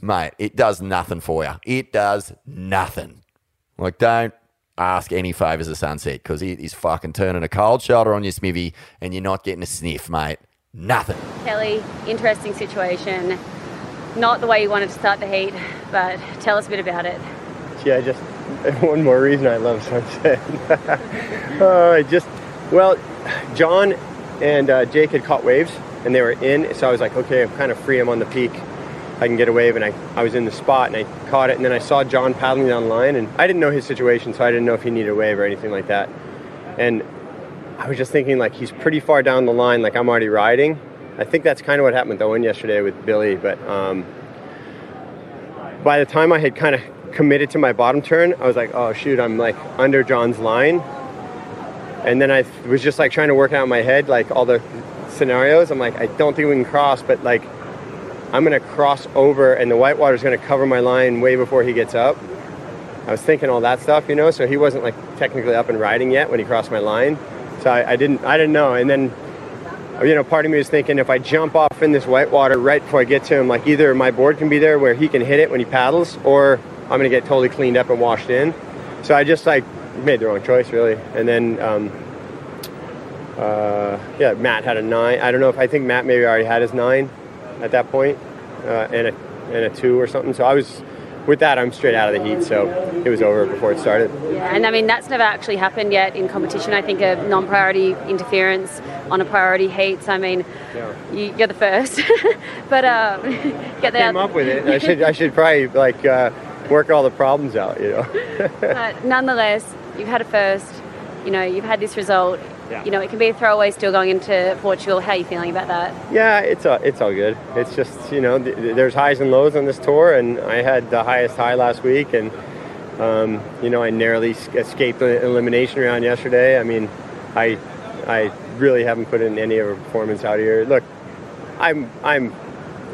mate, it does nothing for you. It does nothing. Like, don't ask any favours of Sunset because it is fucking turning a cold shoulder on your smithy and you're not getting a sniff, mate. Nothing. Kelly, interesting situation. Not the way you wanted to start the heat, but tell us a bit about it. Yeah, just <laughs> one more reason I love Sunset. <laughs> uh, I just, well, John and uh, Jake had caught waves and they were in, so I was like, okay, I'm kind of free. I'm on the peak. I can get a wave, and I, I was in the spot and I caught it, and then I saw John paddling down line, and I didn't know his situation, so I didn't know if he needed a wave or anything like that. And I was just thinking, like, he's pretty far down the line, like I'm already riding. I think that's kind of what happened with Owen yesterday with Billy, but um, by the time I had kind of committed to my bottom turn, I was like, oh shoot, I'm like under John's line. And then I was just like trying to work out in my head like all the scenarios. I'm like, I don't think we can cross, but like I'm gonna cross over and the whitewater's gonna cover my line way before he gets up. I was thinking all that stuff, you know, so he wasn't like technically up and riding yet when he crossed my line. So I, I didn't I didn't know. And then you know, part of me was thinking if I jump off in this whitewater right before I get to him, like either my board can be there where he can hit it when he paddles, or I'm gonna get totally cleaned up and washed in. So I just like made the wrong choice really. And then, um, uh, yeah, Matt had a nine. I don't know if I think Matt maybe already had his nine at that point, uh, and a and a two or something. So I was with that, I'm straight out of the heat. So it was over before it started. Yeah, and I mean that's never actually happened yet in competition. I think a non-priority interference on a priority heat. So I mean, Yeah. you, you're the first, <laughs> but um, <laughs> get Came up with it. I should I should probably like uh, work all the problems out. You know. <laughs> But nonetheless, you've had a first. You know, you've had this result. Yeah. You know, it can be a throwaway still going into Portugal. How are you feeling about that? Yeah, it's all, it's all good. It's just you know th- th- there's highs and lows on this tour, and I had the highest high last week, and um, you know I narrowly escaped the elimination round yesterday. I mean, I I really haven't put in any of a performance out here. Look, I'm I'm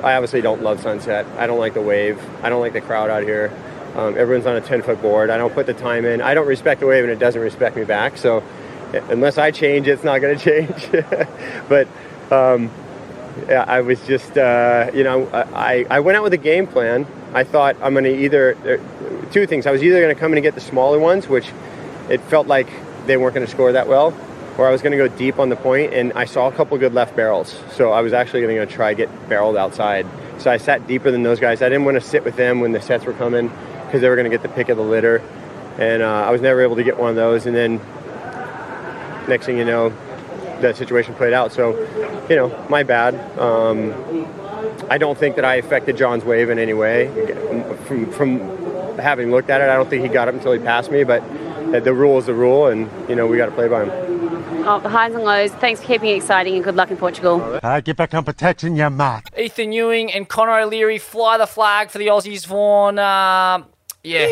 I obviously don't love sunset. I don't like the wave. I don't like the crowd out here. Um, everyone's on a 10 foot board. I don't put the time in. I don't respect the wave, and it doesn't respect me back. So unless I change, it's not going <laughs> to change. <laughs> but um, I was just, uh, you know, I, I went out with a game plan. I thought I'm going to either, two things. I was either going to come in and get the smaller ones, which it felt like they weren't going to score that well, or I was going to go deep on the point, and I saw a couple good left barrels. So I was actually going to try get barreled outside. So I sat deeper than those guys. I didn't want to sit with them when the sets were coming because they were going to get the pick of the litter. And uh, I was never able to get one of those. And then next thing you know, that situation played out. So, you know, my bad. Um, I don't think that I affected John's wave in any way. From, from having looked at it, I don't think he got up until he passed me. But the rule is the rule, and you know we got to play by him. of the highs and lows. Thanks for keeping it exciting and good luck in Portugal. Hey, get back on protection, you mutt. Ethan Ewing and Connor O'Leary fly the flag for the Aussies. Vaughan, uh, yeah.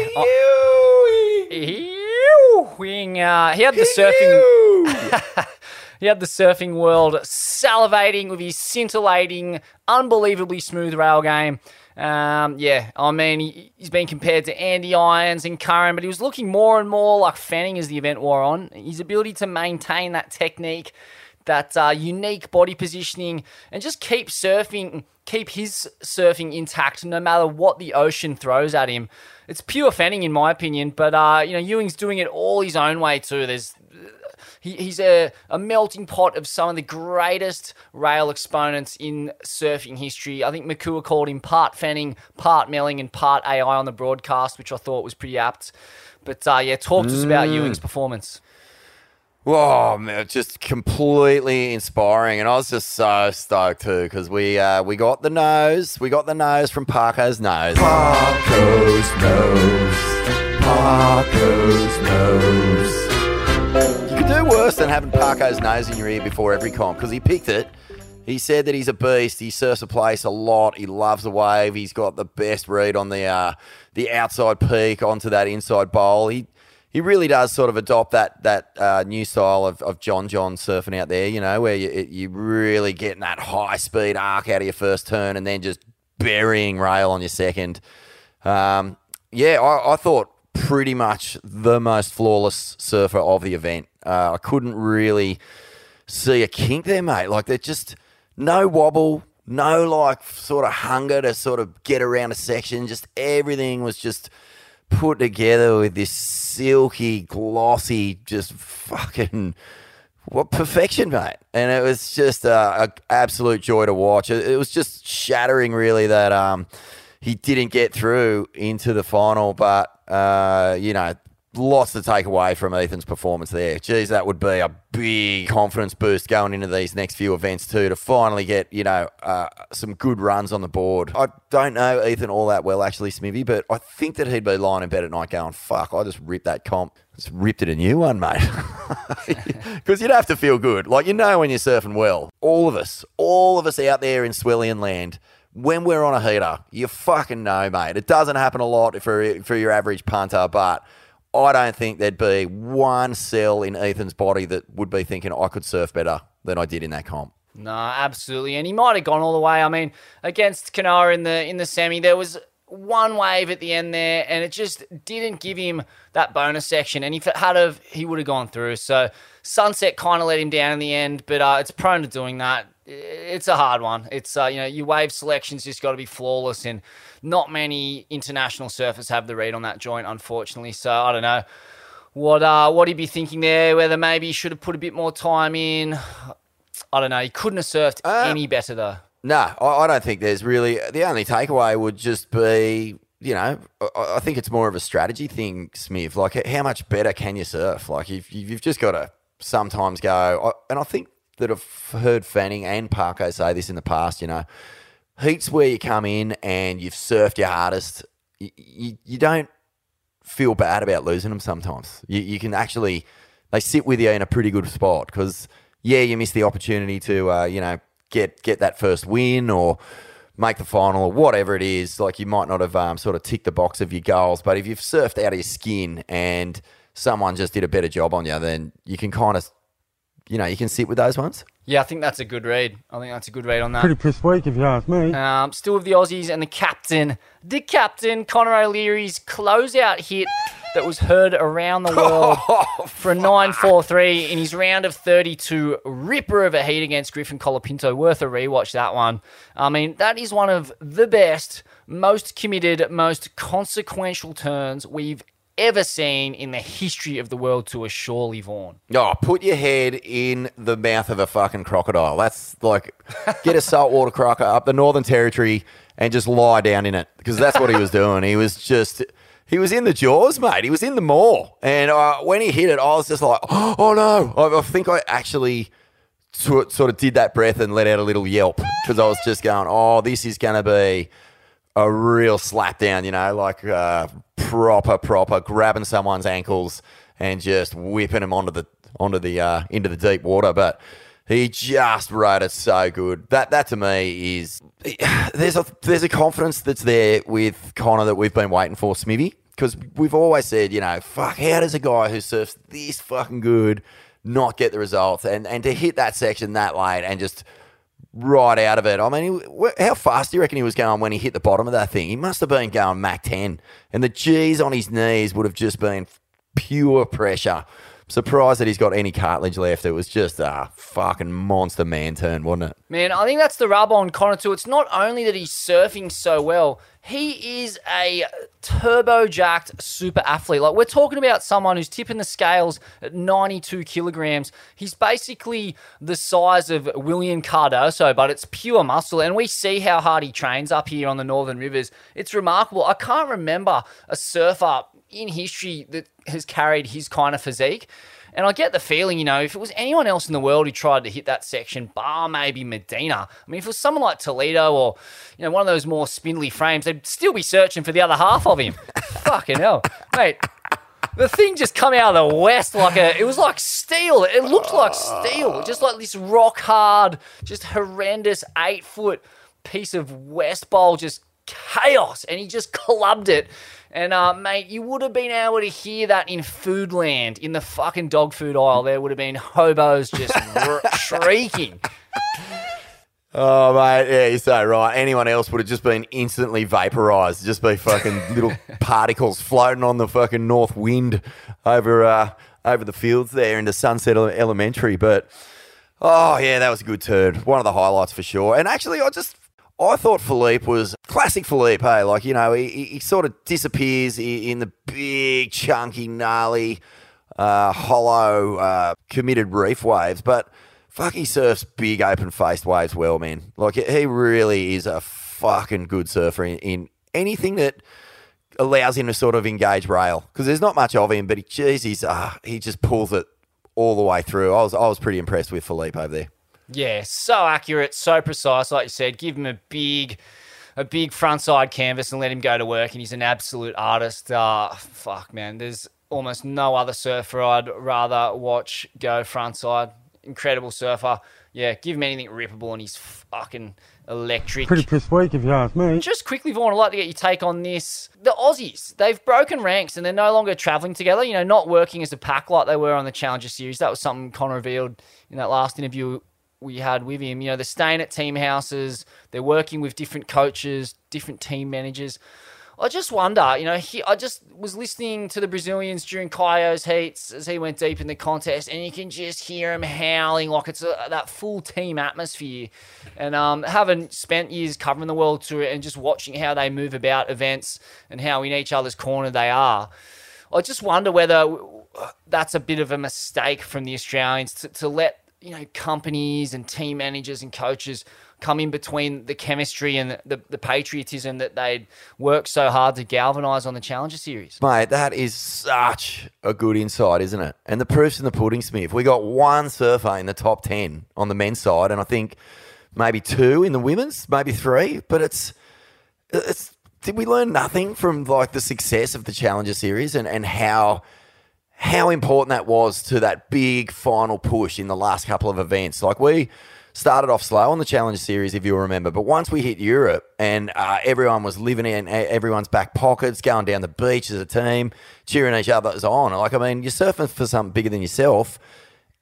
Ewing, uh, he had the surfing. <laughs> he had the surfing world salivating with his scintillating, unbelievably smooth rail game. Um, yeah, I mean, he, he's been compared to Andy Irons and Curren, but he was looking more and more like Fanning as the event wore on. His ability to maintain that technique, that uh, unique body positioning, and just keep surfing, keep his surfing intact no matter what the ocean throws at him. It's pure Fanning, in my opinion, but uh, you know, Ewing's doing it all his own way too. There's he, he's a, a melting pot of some of the greatest rail exponents in surfing history. I think Makua called him part Fanning, part Melling, and part AI on the broadcast, which I thought was pretty apt. But uh, yeah, talk to us about Ewing's performance. Whoa, man, just completely inspiring, and I was just so stoked too because we uh, we got the nose, we got the nose from Parko's nose. Parko's nose, Parko's nose. You could do worse than having Parko's nose in your ear before every comp because he picked it. He said that he's a beast. He surfs a place a lot. He loves the wave. He's got the best read on the uh, the outside peak onto that inside bowl. He he really does sort of adopt that that uh, new style of, of John John surfing out there, you know, where you you really getting that high speed arc out of your first turn and then just burying rail on your second. Um, yeah, I, I thought pretty much the most flawless surfer of the event. Uh, I couldn't really see a kink there, mate. Like they're just no wobble, no like sort of hunger to sort of get around a section. Just everything was just put together with this silky, glossy, just fucking what perfection, mate. And it was just an absolute joy to watch. It, it was just shattering, really, that um, he didn't get through into the final. But uh, you know, lots to take away from Ethan's performance there. Geez, that would be a big confidence boost going into these next few events too. To finally get you know uh, some good runs on the board. I don't know Ethan all that well actually, Smithy, but I think that he'd be lying in bed at night going, "Fuck, I just ripped that comp." Just ripped it a new one, mate. <laughs> Because you'd have to feel good. Like, you know, when you're surfing well, all of us, all of us out there in Swellian land, when we're on a heater, you fucking know, mate. It doesn't happen a lot for, for your average punter, but I don't think there'd be one cell in Ethan's body that would be thinking I could surf better than I did in that comp. No, absolutely, and he might have gone all the way. I mean, against Kanoa in the in the semi, there was one wave at the end there, and it just didn't give him that bonus section. And if it had have, he would have gone through. So Sunset kind of let him down in the end, but uh, it's prone to doing that. It's a hard one. It's uh, you know your wave selection's just got to be flawless, and not many international surfers have the read on that joint, unfortunately. So I don't know what uh what he'd be thinking there. Whether maybe he should have put a bit more time in. I don't know. He couldn't have surfed Uh, any better though. No, I, I don't think there's really. The only takeaway would just be, you know, I, I think it's more of a strategy thing, Smith. Like, how much better can you surf? Like, if you- you've just got to sometimes go, I- and I think that I've heard Fanning and Parko say this in the past, you know, heats where you come in and you've surfed your hardest, you, you, you don't feel bad about losing them sometimes. You, you can actually, they sit with you in a pretty good spot because, yeah, you miss the opportunity to, uh, you know, get get that first win or make the final or whatever it is. Like you might not have um, sort of ticked the box of your goals, but if you've surfed out of your skin and someone just did a better job on you, then you can kind of, you know, you can sit with those ones. Yeah, I think that's a good read. I think that's a good read on that. Pretty piss weak if you ask me. Um, still with the Aussies and the captain, the captain, Connor O'Leary's closeout hit that was heard around the world <laughs> for a 9-4-3 in his round of 32 ripper of a heat against Griffin Colapinto. Worth a rewatch that one. I mean, that is one of the best, most committed, most consequential turns we've ever seen in the history of the world tour, surely, Vaughan. Oh, put your head in the mouth of a fucking crocodile. That's like get a <laughs> saltwater crocker up the Northern Territory and just lie down in it because that's what he was doing. He was just. He was in the jaws, mate. He was in the maw. And uh, when he hit it, I was just like, <gasps> oh no. I, I think I actually sort sort of did that breath and let out a little yelp because I was just going, oh, this is going to be a real slap down, you know, like uh, proper, proper grabbing someone's ankles and just whipping them onto the onto the uh, into the deep water, but he just rode it so good. That that to me is <sighs> there's a there's a confidence that's there with Connor that we've been waiting for, Smithy, because we've always said, you know, fuck, how does a guy who surfs this fucking good not get the results? And and to hit that section that late and just right out of it. I mean, how fast do you reckon he was going when he hit the bottom of that thing? He must have been going Mach 10. And the G's on his knees would have just been pure pressure. Surprised that he's got any cartilage left. It was just a fucking monster man turn, wasn't it? Man, I think that's the rub on Connor too. It's not only that he's surfing so well, he is a turbo jacked super athlete. Like we're talking about someone who's tipping the scales at 92 kilograms. He's basically the size of Willian Cardoso, but it's pure muscle. And we see how hard he trains up here on the Northern Rivers. It's remarkable. I can't remember a surfer in history that has carried his kind of physique. And I get the feeling, you know, if it was anyone else in the world who tried to hit that section, bar maybe Medina. I mean, if it was someone like Toledo or, you know, one of those more spindly frames, they'd still be searching for the other half of him. <laughs> Fucking hell. Mate, the thing just come out of the west like a, it was like steel. It looked like steel. Just like this rock hard, just horrendous eight foot piece of West Bowl, just chaos. And he just clubbed it. And uh, mate, you would have been able to hear that in Foodland, in the fucking dog food aisle. There would have been hobos just <laughs> r- shrieking. Oh, mate, yeah, you're so right. Anyone else would have just been instantly vaporized, just be fucking little <laughs> particles floating on the fucking north wind over uh, over the fields there into Sunset Elementary. But oh yeah, that was a good turn. One of the highlights for sure. And actually, I just I thought Filipe was classic Filipe. Hey, like you know, he, he sort of disappears in the big, chunky, gnarly, uh, hollow, uh, committed reef waves, but. Fuck, he surfs big open faced waves well, man. Like he really is a fucking good surfer in, in anything that allows him to sort of engage rail because there's not much of him, but he, geez, he's uh, he just pulls it all the way through. I was I was pretty impressed with Filipe over there. Yeah, so accurate, so precise. Like you said, give him a big, a big frontside canvas and let him go to work. And he's an absolute artist. Uh, fuck, man. There's almost no other surfer I'd rather watch go frontside. Incredible surfer. Yeah, give him anything rippable, and he's fucking electric. Pretty piss weak if you ask me. Just quickly, Vaughan, I'd like to get your take on this. The Aussies, they've broken ranks and they're no longer travelling together, you know, not working as a pack like they were on the Challenger Series. That was something Connor revealed in that last interview we had with him. You know, they're staying at team houses, they're working with different coaches, different team managers. I just wonder, you know, he, I just was listening to the Brazilians during Caio's heats as he went deep in the contest, and you can just hear him howling like it's a, that full team atmosphere. And um, having spent years covering the world tour and just watching how they move about events and how in each other's corner they are, I just wonder whether that's a bit of a mistake from the Australians to, to let you know companies and team managers and coaches come in between the chemistry and the, the patriotism that they'd worked so hard to galvanise on the Challenger Series. Mate, that is such a good insight, isn't it? And the proof's in the pudding, Smith. We got one surfer in the top 10 on the men's side, and I think maybe two in the women's, maybe three, but it's. it's did we learn nothing from like the success of the Challenger Series and, and how how important that was to that big final push in the last couple of events? Like we started off slow on the challenge Series, if you remember, but once we hit Europe and uh, everyone was living in everyone's back pockets, going down the beach as a team, cheering each other's on. Like I mean, you're surfing for something bigger than yourself,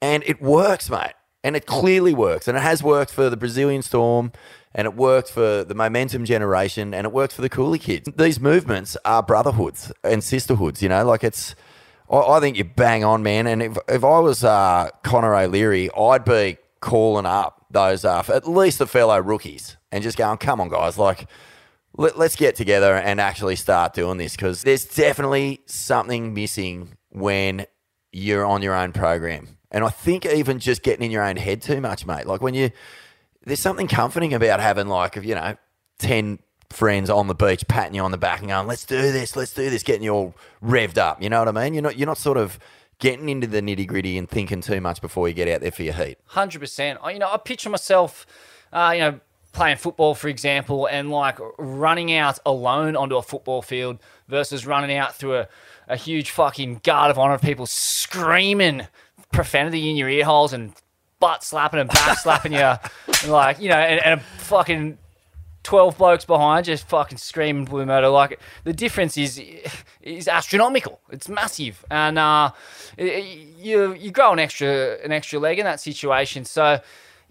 and it works, mate. And it clearly works, and it has worked for the Brazilian Storm, and it worked for the Momentum generation, and it worked for the Cooley kids. These movements are brotherhoods and sisterhoods. You know, like it's. I, I think you're bang on, man. And if if I was uh, Connor O'Leary, I'd be calling up those uh, at least the fellow rookies and just going, "Come on, guys, like." Let, let's get together and actually start doing this because there's definitely something missing when you're on your own program. And I think even just getting in your own head too much, mate. Like when you, there's something comforting about having like, you know, 10 friends on the beach patting you on the back and going, let's do this, let's do this, getting you all revved up. You know what I mean? You're not, you're not sort of getting into the nitty gritty and thinking too much before you get out there for your heat. Hundred percent. You know, I picture myself, uh, you know, playing football, for example, and like running out alone onto a football field versus running out through a, a huge fucking guard of honor of people screaming profanity in your ear holes and butt slapping and back <laughs> slapping you, like you know, and, and a fucking 12 blokes behind just fucking screaming blue motor like the difference is is astronomical. It's massive. And uh you you grow an extra an extra leg in that situation. So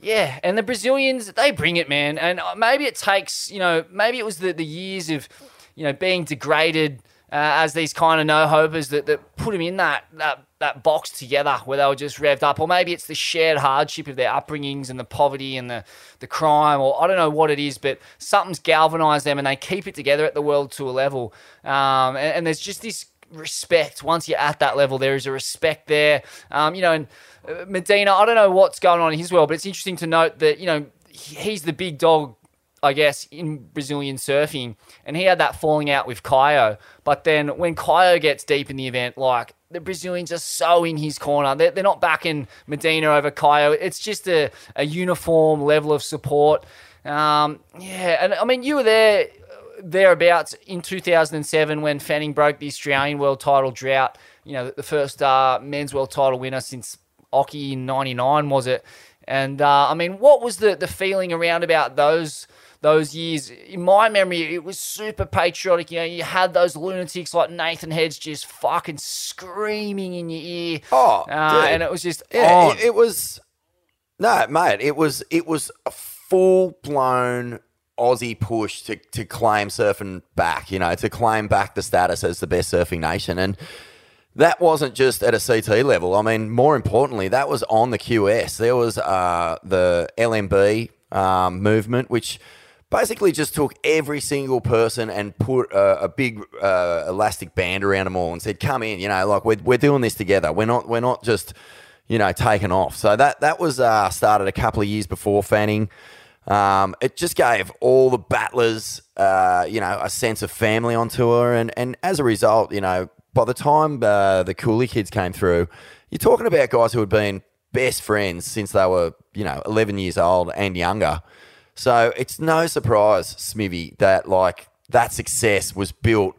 yeah and the brazilians they bring it man. And uh, maybe it takes you know maybe it was the, the years of you know being degraded uh, as these kind of no hopers that, that put them in that, that that box together where they were just revved up, or maybe it's the shared hardship of their upbringings and the poverty and the, the crime, or I don't know what it is, but something's galvanized them and they keep it together at the world tour level. Um, and, and there's just this respect once you're at that level. There is a respect there, um, you know. And uh, Medina, I don't know what's going on in his world, but it's interesting to note that you know he's the big dog I guess, in Brazilian surfing. And he had that falling out with Caio. But then when Caio gets deep in the event, like the Brazilians are so in his corner. They're, they're not backing Medina over Caio. It's just a, a uniform level of support. Um, yeah, and I mean, you were there thereabouts in 2007 when Fanning broke the Australian world title drought. You know, the first uh, men's world title winner since Occy in 99, was it? And uh, I mean, what was the, the feeling around about those those years. In my memory, it was super patriotic. You know, you had those lunatics like Nathan Hedge just fucking screaming in your ear. Oh, uh, and it was just Yeah, it, it was no, mate. It was it was a full blown Aussie push to to claim surfing back. You know, to claim back the status as the best surfing nation, and that wasn't just at a CT level. I mean, more importantly, that was on the QS. There was uh, the LMB um, movement, which basically just took every single person and put a, a big uh, elastic band around them all and said, "Come in." You know, like we're we're doing this together. We're not we're not just you know taken off. So that that was uh, started a couple of years before Fanning. Um, it just gave all the battlers, uh, you know, a sense of family on tour, and and as a result, you know, by the time uh, the Cooley kids came through, you're talking about guys who had been best friends since they were, you know, 11 years old and younger. So it's no surprise, Smithy, that like that success was built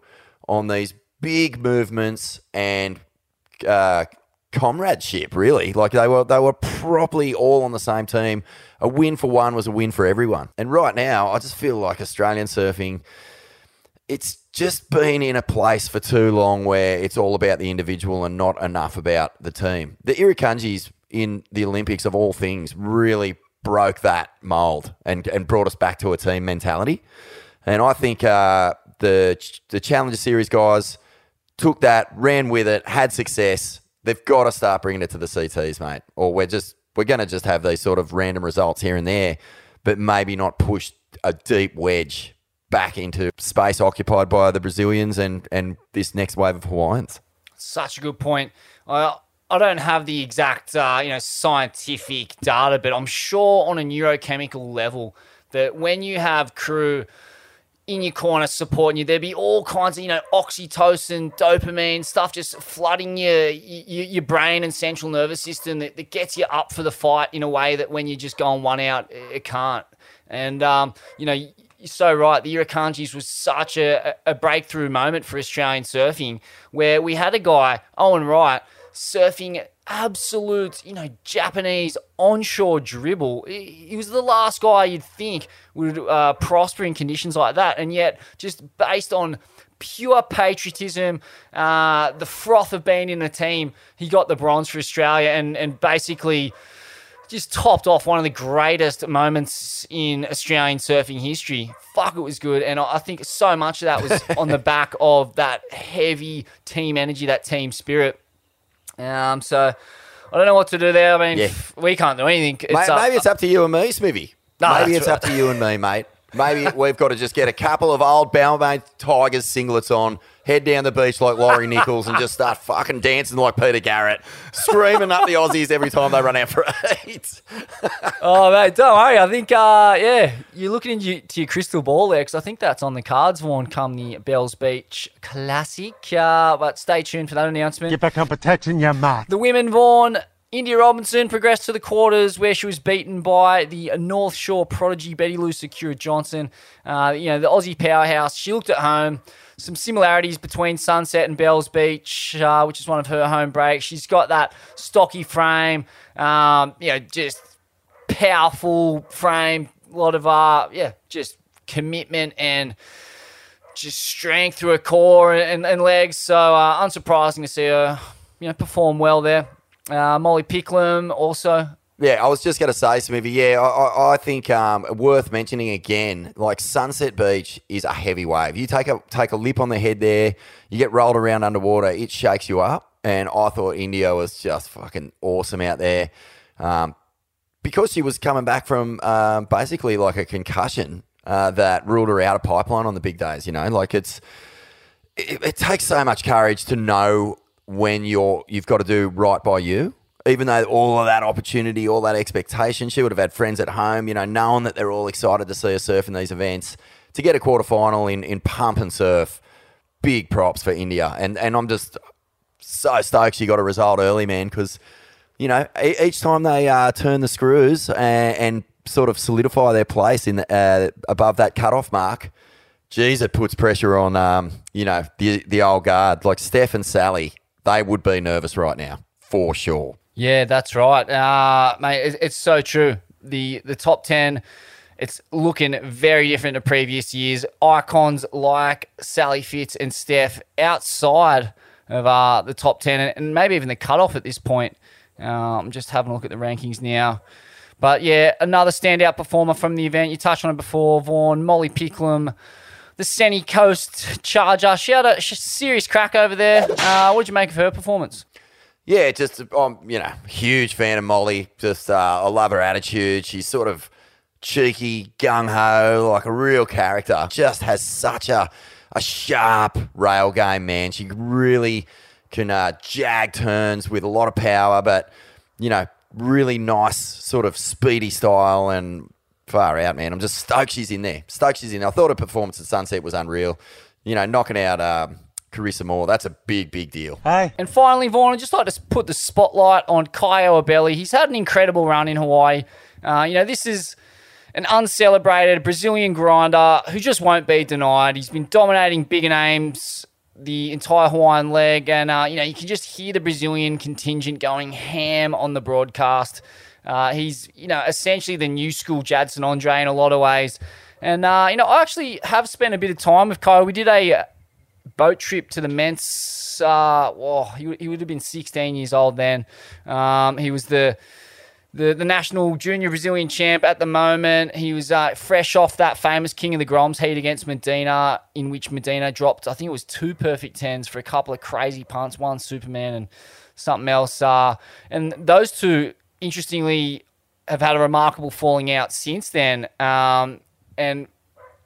on these big movements and uh, comradeship. Really, like they were they were properly all on the same team. A win for one was a win for everyone. And right now, I just feel like Australian surfing. It's just been in a place for too long where it's all about the individual and not enough about the team. The Irukandjis in the Olympics of all things really broke that mold and, and brought us back to a team mentality. And I think uh, the the Challenger Series guys took that, ran with it, had success. They've got to start bringing it to the CTs, mate. Or we're just we're going to just have these sort of random results here and there, but maybe not push a deep wedge back into space occupied by the Brazilians and and this next wave of Hawaiians. Such a good point. I I don't have the exact uh, you know scientific data, but I'm sure on a neurochemical level that when you have crew in your corner supporting you, there'd be all kinds of you know oxytocin, dopamine stuff just flooding your your, your brain and central nervous system that, that gets you up for the fight in a way that when you're just going one out, it can't. And um, you know. You're so right. The Irukandjis was such a, a breakthrough moment for Australian surfing, where we had a guy, Owen Wright, surfing absolute, you know, Japanese onshore dribble. He was the last guy you'd think would uh, prosper in conditions like that, and yet just based on pure patriotism, uh, the froth of being in a team, he got the bronze for Australia, and and basically just topped off one of the greatest moments in Australian surfing history. Fuck, it was good. And I think so much of that was <laughs> on the back of that heavy team energy, that team spirit. Um, so I don't know what to do there. I mean, Yeah. we can't do anything. It's Mate, up- maybe it's up to you and me, Smithy. No, maybe it's up to you and me, mate. <laughs> Maybe we've got to just get a couple of old Balmain Tigers singlets on, head down the beach like Laurie Nichols, and just start fucking dancing like Peter Garrett, screaming up the Aussies every time they run out for eight. <laughs> Oh, mate, don't worry. I think, uh, yeah, you're looking into your, to your crystal ball there because I think that's on the cards, Vaughan, come the Bells Beach Classic. Uh, but stay tuned for that announcement. Get back on protecting your mat. The women, Vaughan, India Robinson progressed to the quarters where she was beaten by the North Shore prodigy Betty Lou Sakura Johnson. Uh, you know, the Aussie powerhouse. She looked at home. Some similarities between Sunset and Bells Beach, uh, which is one of her home breaks. She's got that stocky frame, um, you know, just powerful frame. A lot of, uh, yeah, just commitment and just strength through her core and, and legs. So uh, unsurprising to see her, you know, perform well there. Uh, Molly Picklum also. Yeah, I was just going to say, Smithy. Yeah, I, I, think um, worth mentioning again. Like Sunset Beach is a heavy wave. You take a take a lip on the head there, you get rolled around underwater, it shakes you up. And I thought India was just fucking awesome out there, um, because she was coming back from um, basically like a concussion uh, that ruled her out of pipeline on the big days. You know, like it's it, it takes so much courage to know when you're you've got to do right by you. Even though all of that opportunity, all that expectation, she would have had friends at home, you know, knowing that they're all excited to see her surf in these events. To get a quarterfinal in, in pump and surf, big props for India. And and I'm just so stoked she got a result early, man, because you know each time they uh, turn the screws and, and sort of solidify their place in the, uh, above that cutoff mark, geez, it puts pressure on um, you know the the old guard like Steph and Sally. They would be nervous right now for sure. Yeah, that's right, uh, mate. It's, so true. The the top ten, it's looking very different to previous years. Icons like Sally Fitz and Steph outside of uh, the top ten, and, maybe even the cutoff at this point. Uh, I'm just having a look at the rankings now. But yeah, another standout performer from the event. You touched on it before, Vaughan, Molly Picklum, the Sunny Coast Charger. She had a serious crack over there. Uh, what did you make of her performance? Yeah, just I'm you know huge fan of Molly. Just uh, I love her attitude. She's sort of cheeky, gung ho, like a real character. Just has such a a sharp rail game, man. She really can uh, jag turns with a lot of power, but you know really nice sort of speedy style and far out, man. I'm just stoked she's in there. Stoked she's in. there. I thought her performance at Sunset was unreal. You know, knocking out um, Carissa Moore. That's a big, big deal. Hey, And finally, Vaughan, I'd just like to put the spotlight on Caio Ibelli. He's had an incredible run in Hawaii. Uh, you know, this is an uncelebrated Brazilian grinder who just won't be denied. He's been dominating bigger names the entire Hawaiian leg, and uh, you know you can just hear the Brazilian contingent going ham on the broadcast. Uh, he's you know essentially the new school Jadson Andre in a lot of ways, and uh, you know I actually have spent a bit of time with Caio. We did a boat trip to the Ments. Uh, well, he, he would have been 16 years old then. Um, he was the, the the national junior Brazilian champ at the moment. He was uh, fresh off that famous King of the Groms heat against Medina, in which Medina dropped, I think it was two perfect tens for a couple of crazy punts, one Superman and something else. Uh, and those two, interestingly, have had a remarkable falling out since then. Um, and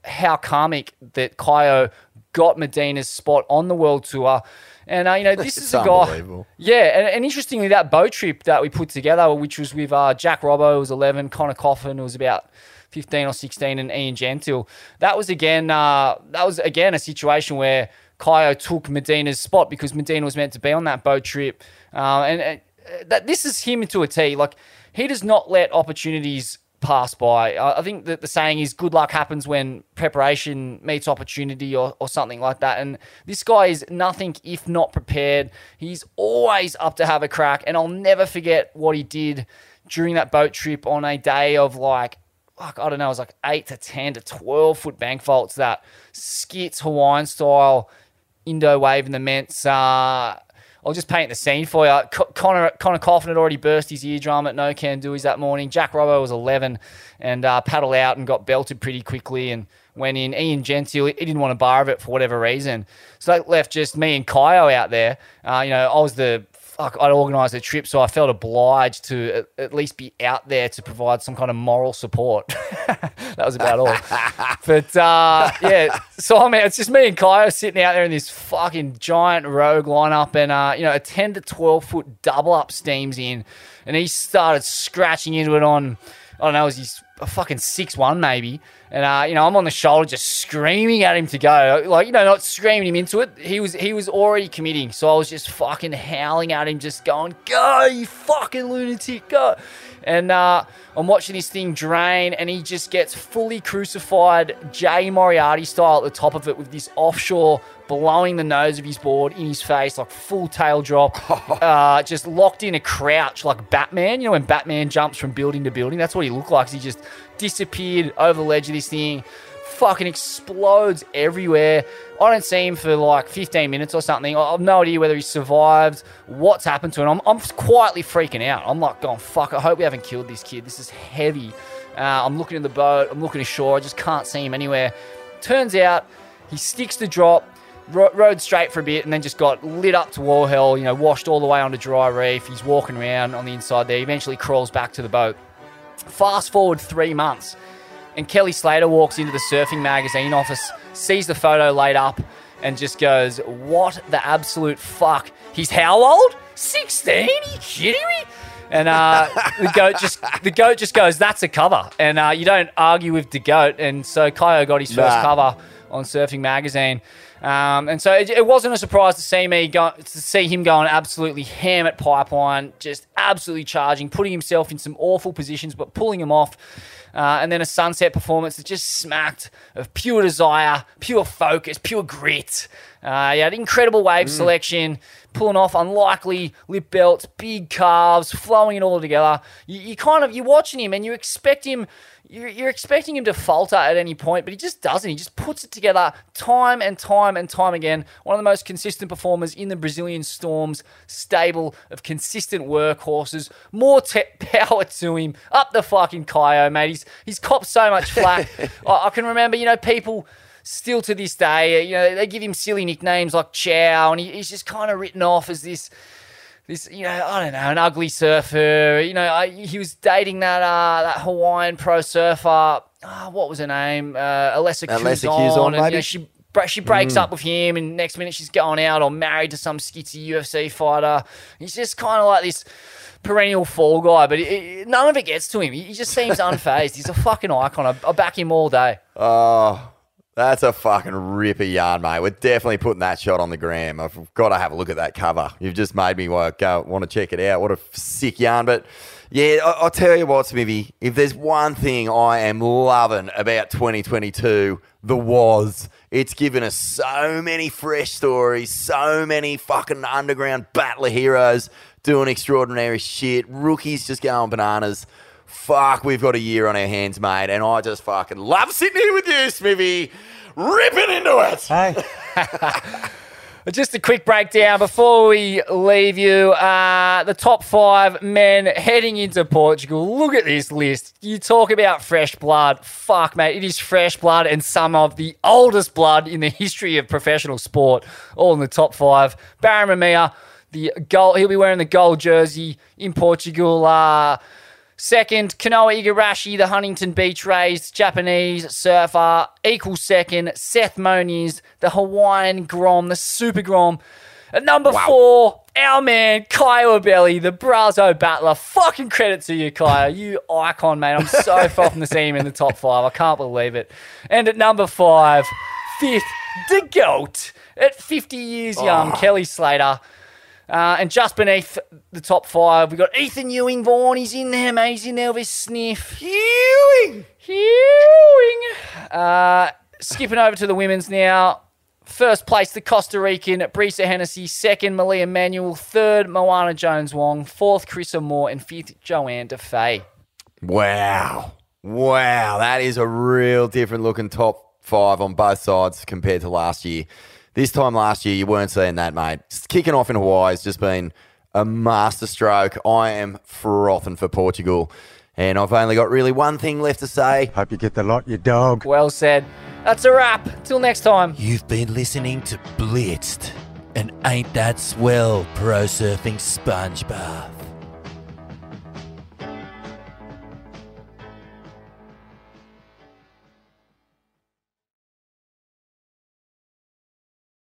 how karmic that Caio got Medina's spot on the world tour. And, uh, you know, <laughs> this It's is a guy. Yeah. And, and interestingly, that boat trip that we put together, which was with uh, Jack Robbo, was 11, Conner Coffin, was about 15 or 16, and Ian Gentil. That was again, uh, that was again a situation where Caio took Medina's spot because Medina was meant to be on that boat trip. Uh, and uh, that this is him to a T. Like, he does not let opportunities pass by. I think that the saying is good luck happens when preparation meets opportunity or, or something like that. And this guy is nothing if not prepared. He's always up to have a crack. And I'll never forget what he did during that boat trip on a day of like, fuck, I don't know, it was like 8 to 10 to 12 foot Bank Vaults that skits Hawaiian style Indo wave in the Ments. Uh, I'll just paint the scene for you. Co- Conner Conner Coffin had already burst his eardrum at No Kandui's that morning. Jack Robbo was 11 and uh, paddled out and got belted pretty quickly and went in. Ian Gentil, he didn't want a bar of it for whatever reason. So that left just me and Caio out there. Uh, you know, I was the fuck, I'd organised a trip, so I felt obliged to at, at least be out there to provide some kind of moral support. <laughs> that was about all. <laughs> but uh, yeah, so I mean, it's just me and Caio sitting out there in this fucking giant rogue lineup, and uh, you know, a ten to twelve foot double up steams in, and he started scratching into it on. I don't know, it was his a fucking six one maybe, and uh, you know I'm on the shoulder just screaming at him to go, like you know not screaming him into it. He was he was already committing, so I was just fucking howling at him, just going, "Go, you fucking lunatic, go!" And uh, I'm watching this thing drain, and he just gets fully crucified, Jay Moriarty style at the top of it, with this offshore blowing the nose of his board in his face, like full tail drop, <laughs> uh, just locked in a crouch like Batman. You know when Batman jumps from building to building, that's what he looked like. He just disappeared over the ledge of this thing, fucking explodes everywhere. I don't see him for like 15 minutes or something. I- I've no idea whether he survived, what's happened to him. I'm, I'm quietly freaking out. I'm like, going, fuck, I hope we haven't killed this kid. This is heavy. Uh, I'm looking at the boat, I'm looking ashore, I just can't see him anywhere. Turns out he sticks the drop, ro- rode straight for a bit, and then just got lit up to all hell, you know, washed all the way onto dry reef. He's walking around on the inside there, eventually crawls back to the boat. Fast forward three months, and Kelly Slater walks into the surfing magazine office, sees the photo laid up, and just goes, What the absolute fuck? He's how old? 16? Are you kidding me? And uh, <laughs> the goat just the goat just goes, That's a cover. And uh, you don't argue with the goat. And so Caio got his first Nah. cover on Surfing Magazine. Um, and so it, it wasn't a surprise to see me go, to see him going absolutely ham at pipeline, just absolutely charging, putting himself in some awful positions, but pulling him off. Uh, and then a sunset performance that just smacked of pure desire, pure focus, pure grit. Uh, he had incredible wave selection, pulling off unlikely lip belts, big calves, flowing it all together. You, you kind of you're watching him and you expect him. You're, you're expecting him to falter at any point, but he just doesn't. He just puts it together time and time and time again. One of the most consistent performers in the Brazilian Storms stable of consistent workhorses. More te- <laughs> power to him. Up the fucking Caio, mate. He's, he's copped so much flack. <laughs> I, I can remember, you know, people still to this day, you know, they give him silly nicknames like Chow, and he, he's just kind of written off as this this, you know, I don't know, an ugly surfer. You know, I, he was dating that uh, that Hawaiian pro surfer. Oh, what was her name? Uh, Alessa Alessa Quizon. And, you know, maybe? she she breaks up with him, and next minute she's going out or married to some skitsy UFC fighter. He's just kind of like this perennial fall guy, but it, it- none of it gets to him. He, he just seems <laughs> unfazed. He's a fucking icon. I, I back him all day. Oh, that's a fucking ripper yarn, mate. We're definitely putting that shot on the gram. I've got to have a look at that cover. You've just made me uh, want to check it out. What a sick yarn. But yeah, I- I'll tell you what, Smithy. If there's one thing I am loving about 2022, the was. It's given us so many fresh stories, so many fucking underground battler heroes doing extraordinary shit, rookies just going bananas. Fuck, we've got a year on our hands, mate, and I just fucking love sitting here with you, Smithy, ripping into it. Hey, <laughs> Just a quick breakdown before we leave you. Uh, the top five men heading into Portugal. Look at this list. You talk about fresh blood. Fuck, mate. It is fresh blood and some of the oldest blood in the history of professional sport. All in the top five. Barron Mamiya, the gold. He'll be wearing the gold jersey in Portugal. Uh, Second, Kanoa Igarashi, the Huntington Beach Rays Japanese surfer. Equal second, Seth Moniz, the Hawaiian Grom, the Super Grom. At number four, our man, Caio Ibelli, the Brazo battler. Fucking credit to you, Caio. You icon, mate. I'm so <laughs> frothing to see him in the top five. I can't believe it. And at number five, fifth, the GOAT. At 50 years young, ah. Kelly Slater. Uh, and just beneath the top five, we've got Ethan Ewing Vaughan. He's in there, mate. He's in there with his sniff. Ewing! Ewing! Uh, skipping over to the women's now. First place, the Costa Rican Brisa Hennessy. Second, Malia Manuel. Third, Moana Jones Wong. Fourth, Carissa Moore. And fifth, Johanne Defay. Wow. Wow. That is a real different looking top five on both sides compared to last year. This time last year, you weren't seeing that, mate. Just kicking off in Hawaii has just been a masterstroke. I am frothing for Portugal. And I've only got really one thing left to say. hope you get the lot, you dog. Well said. That's a wrap. Till next time. You've been listening to Blitzed, and ain't that swell pro surfing sponge bath.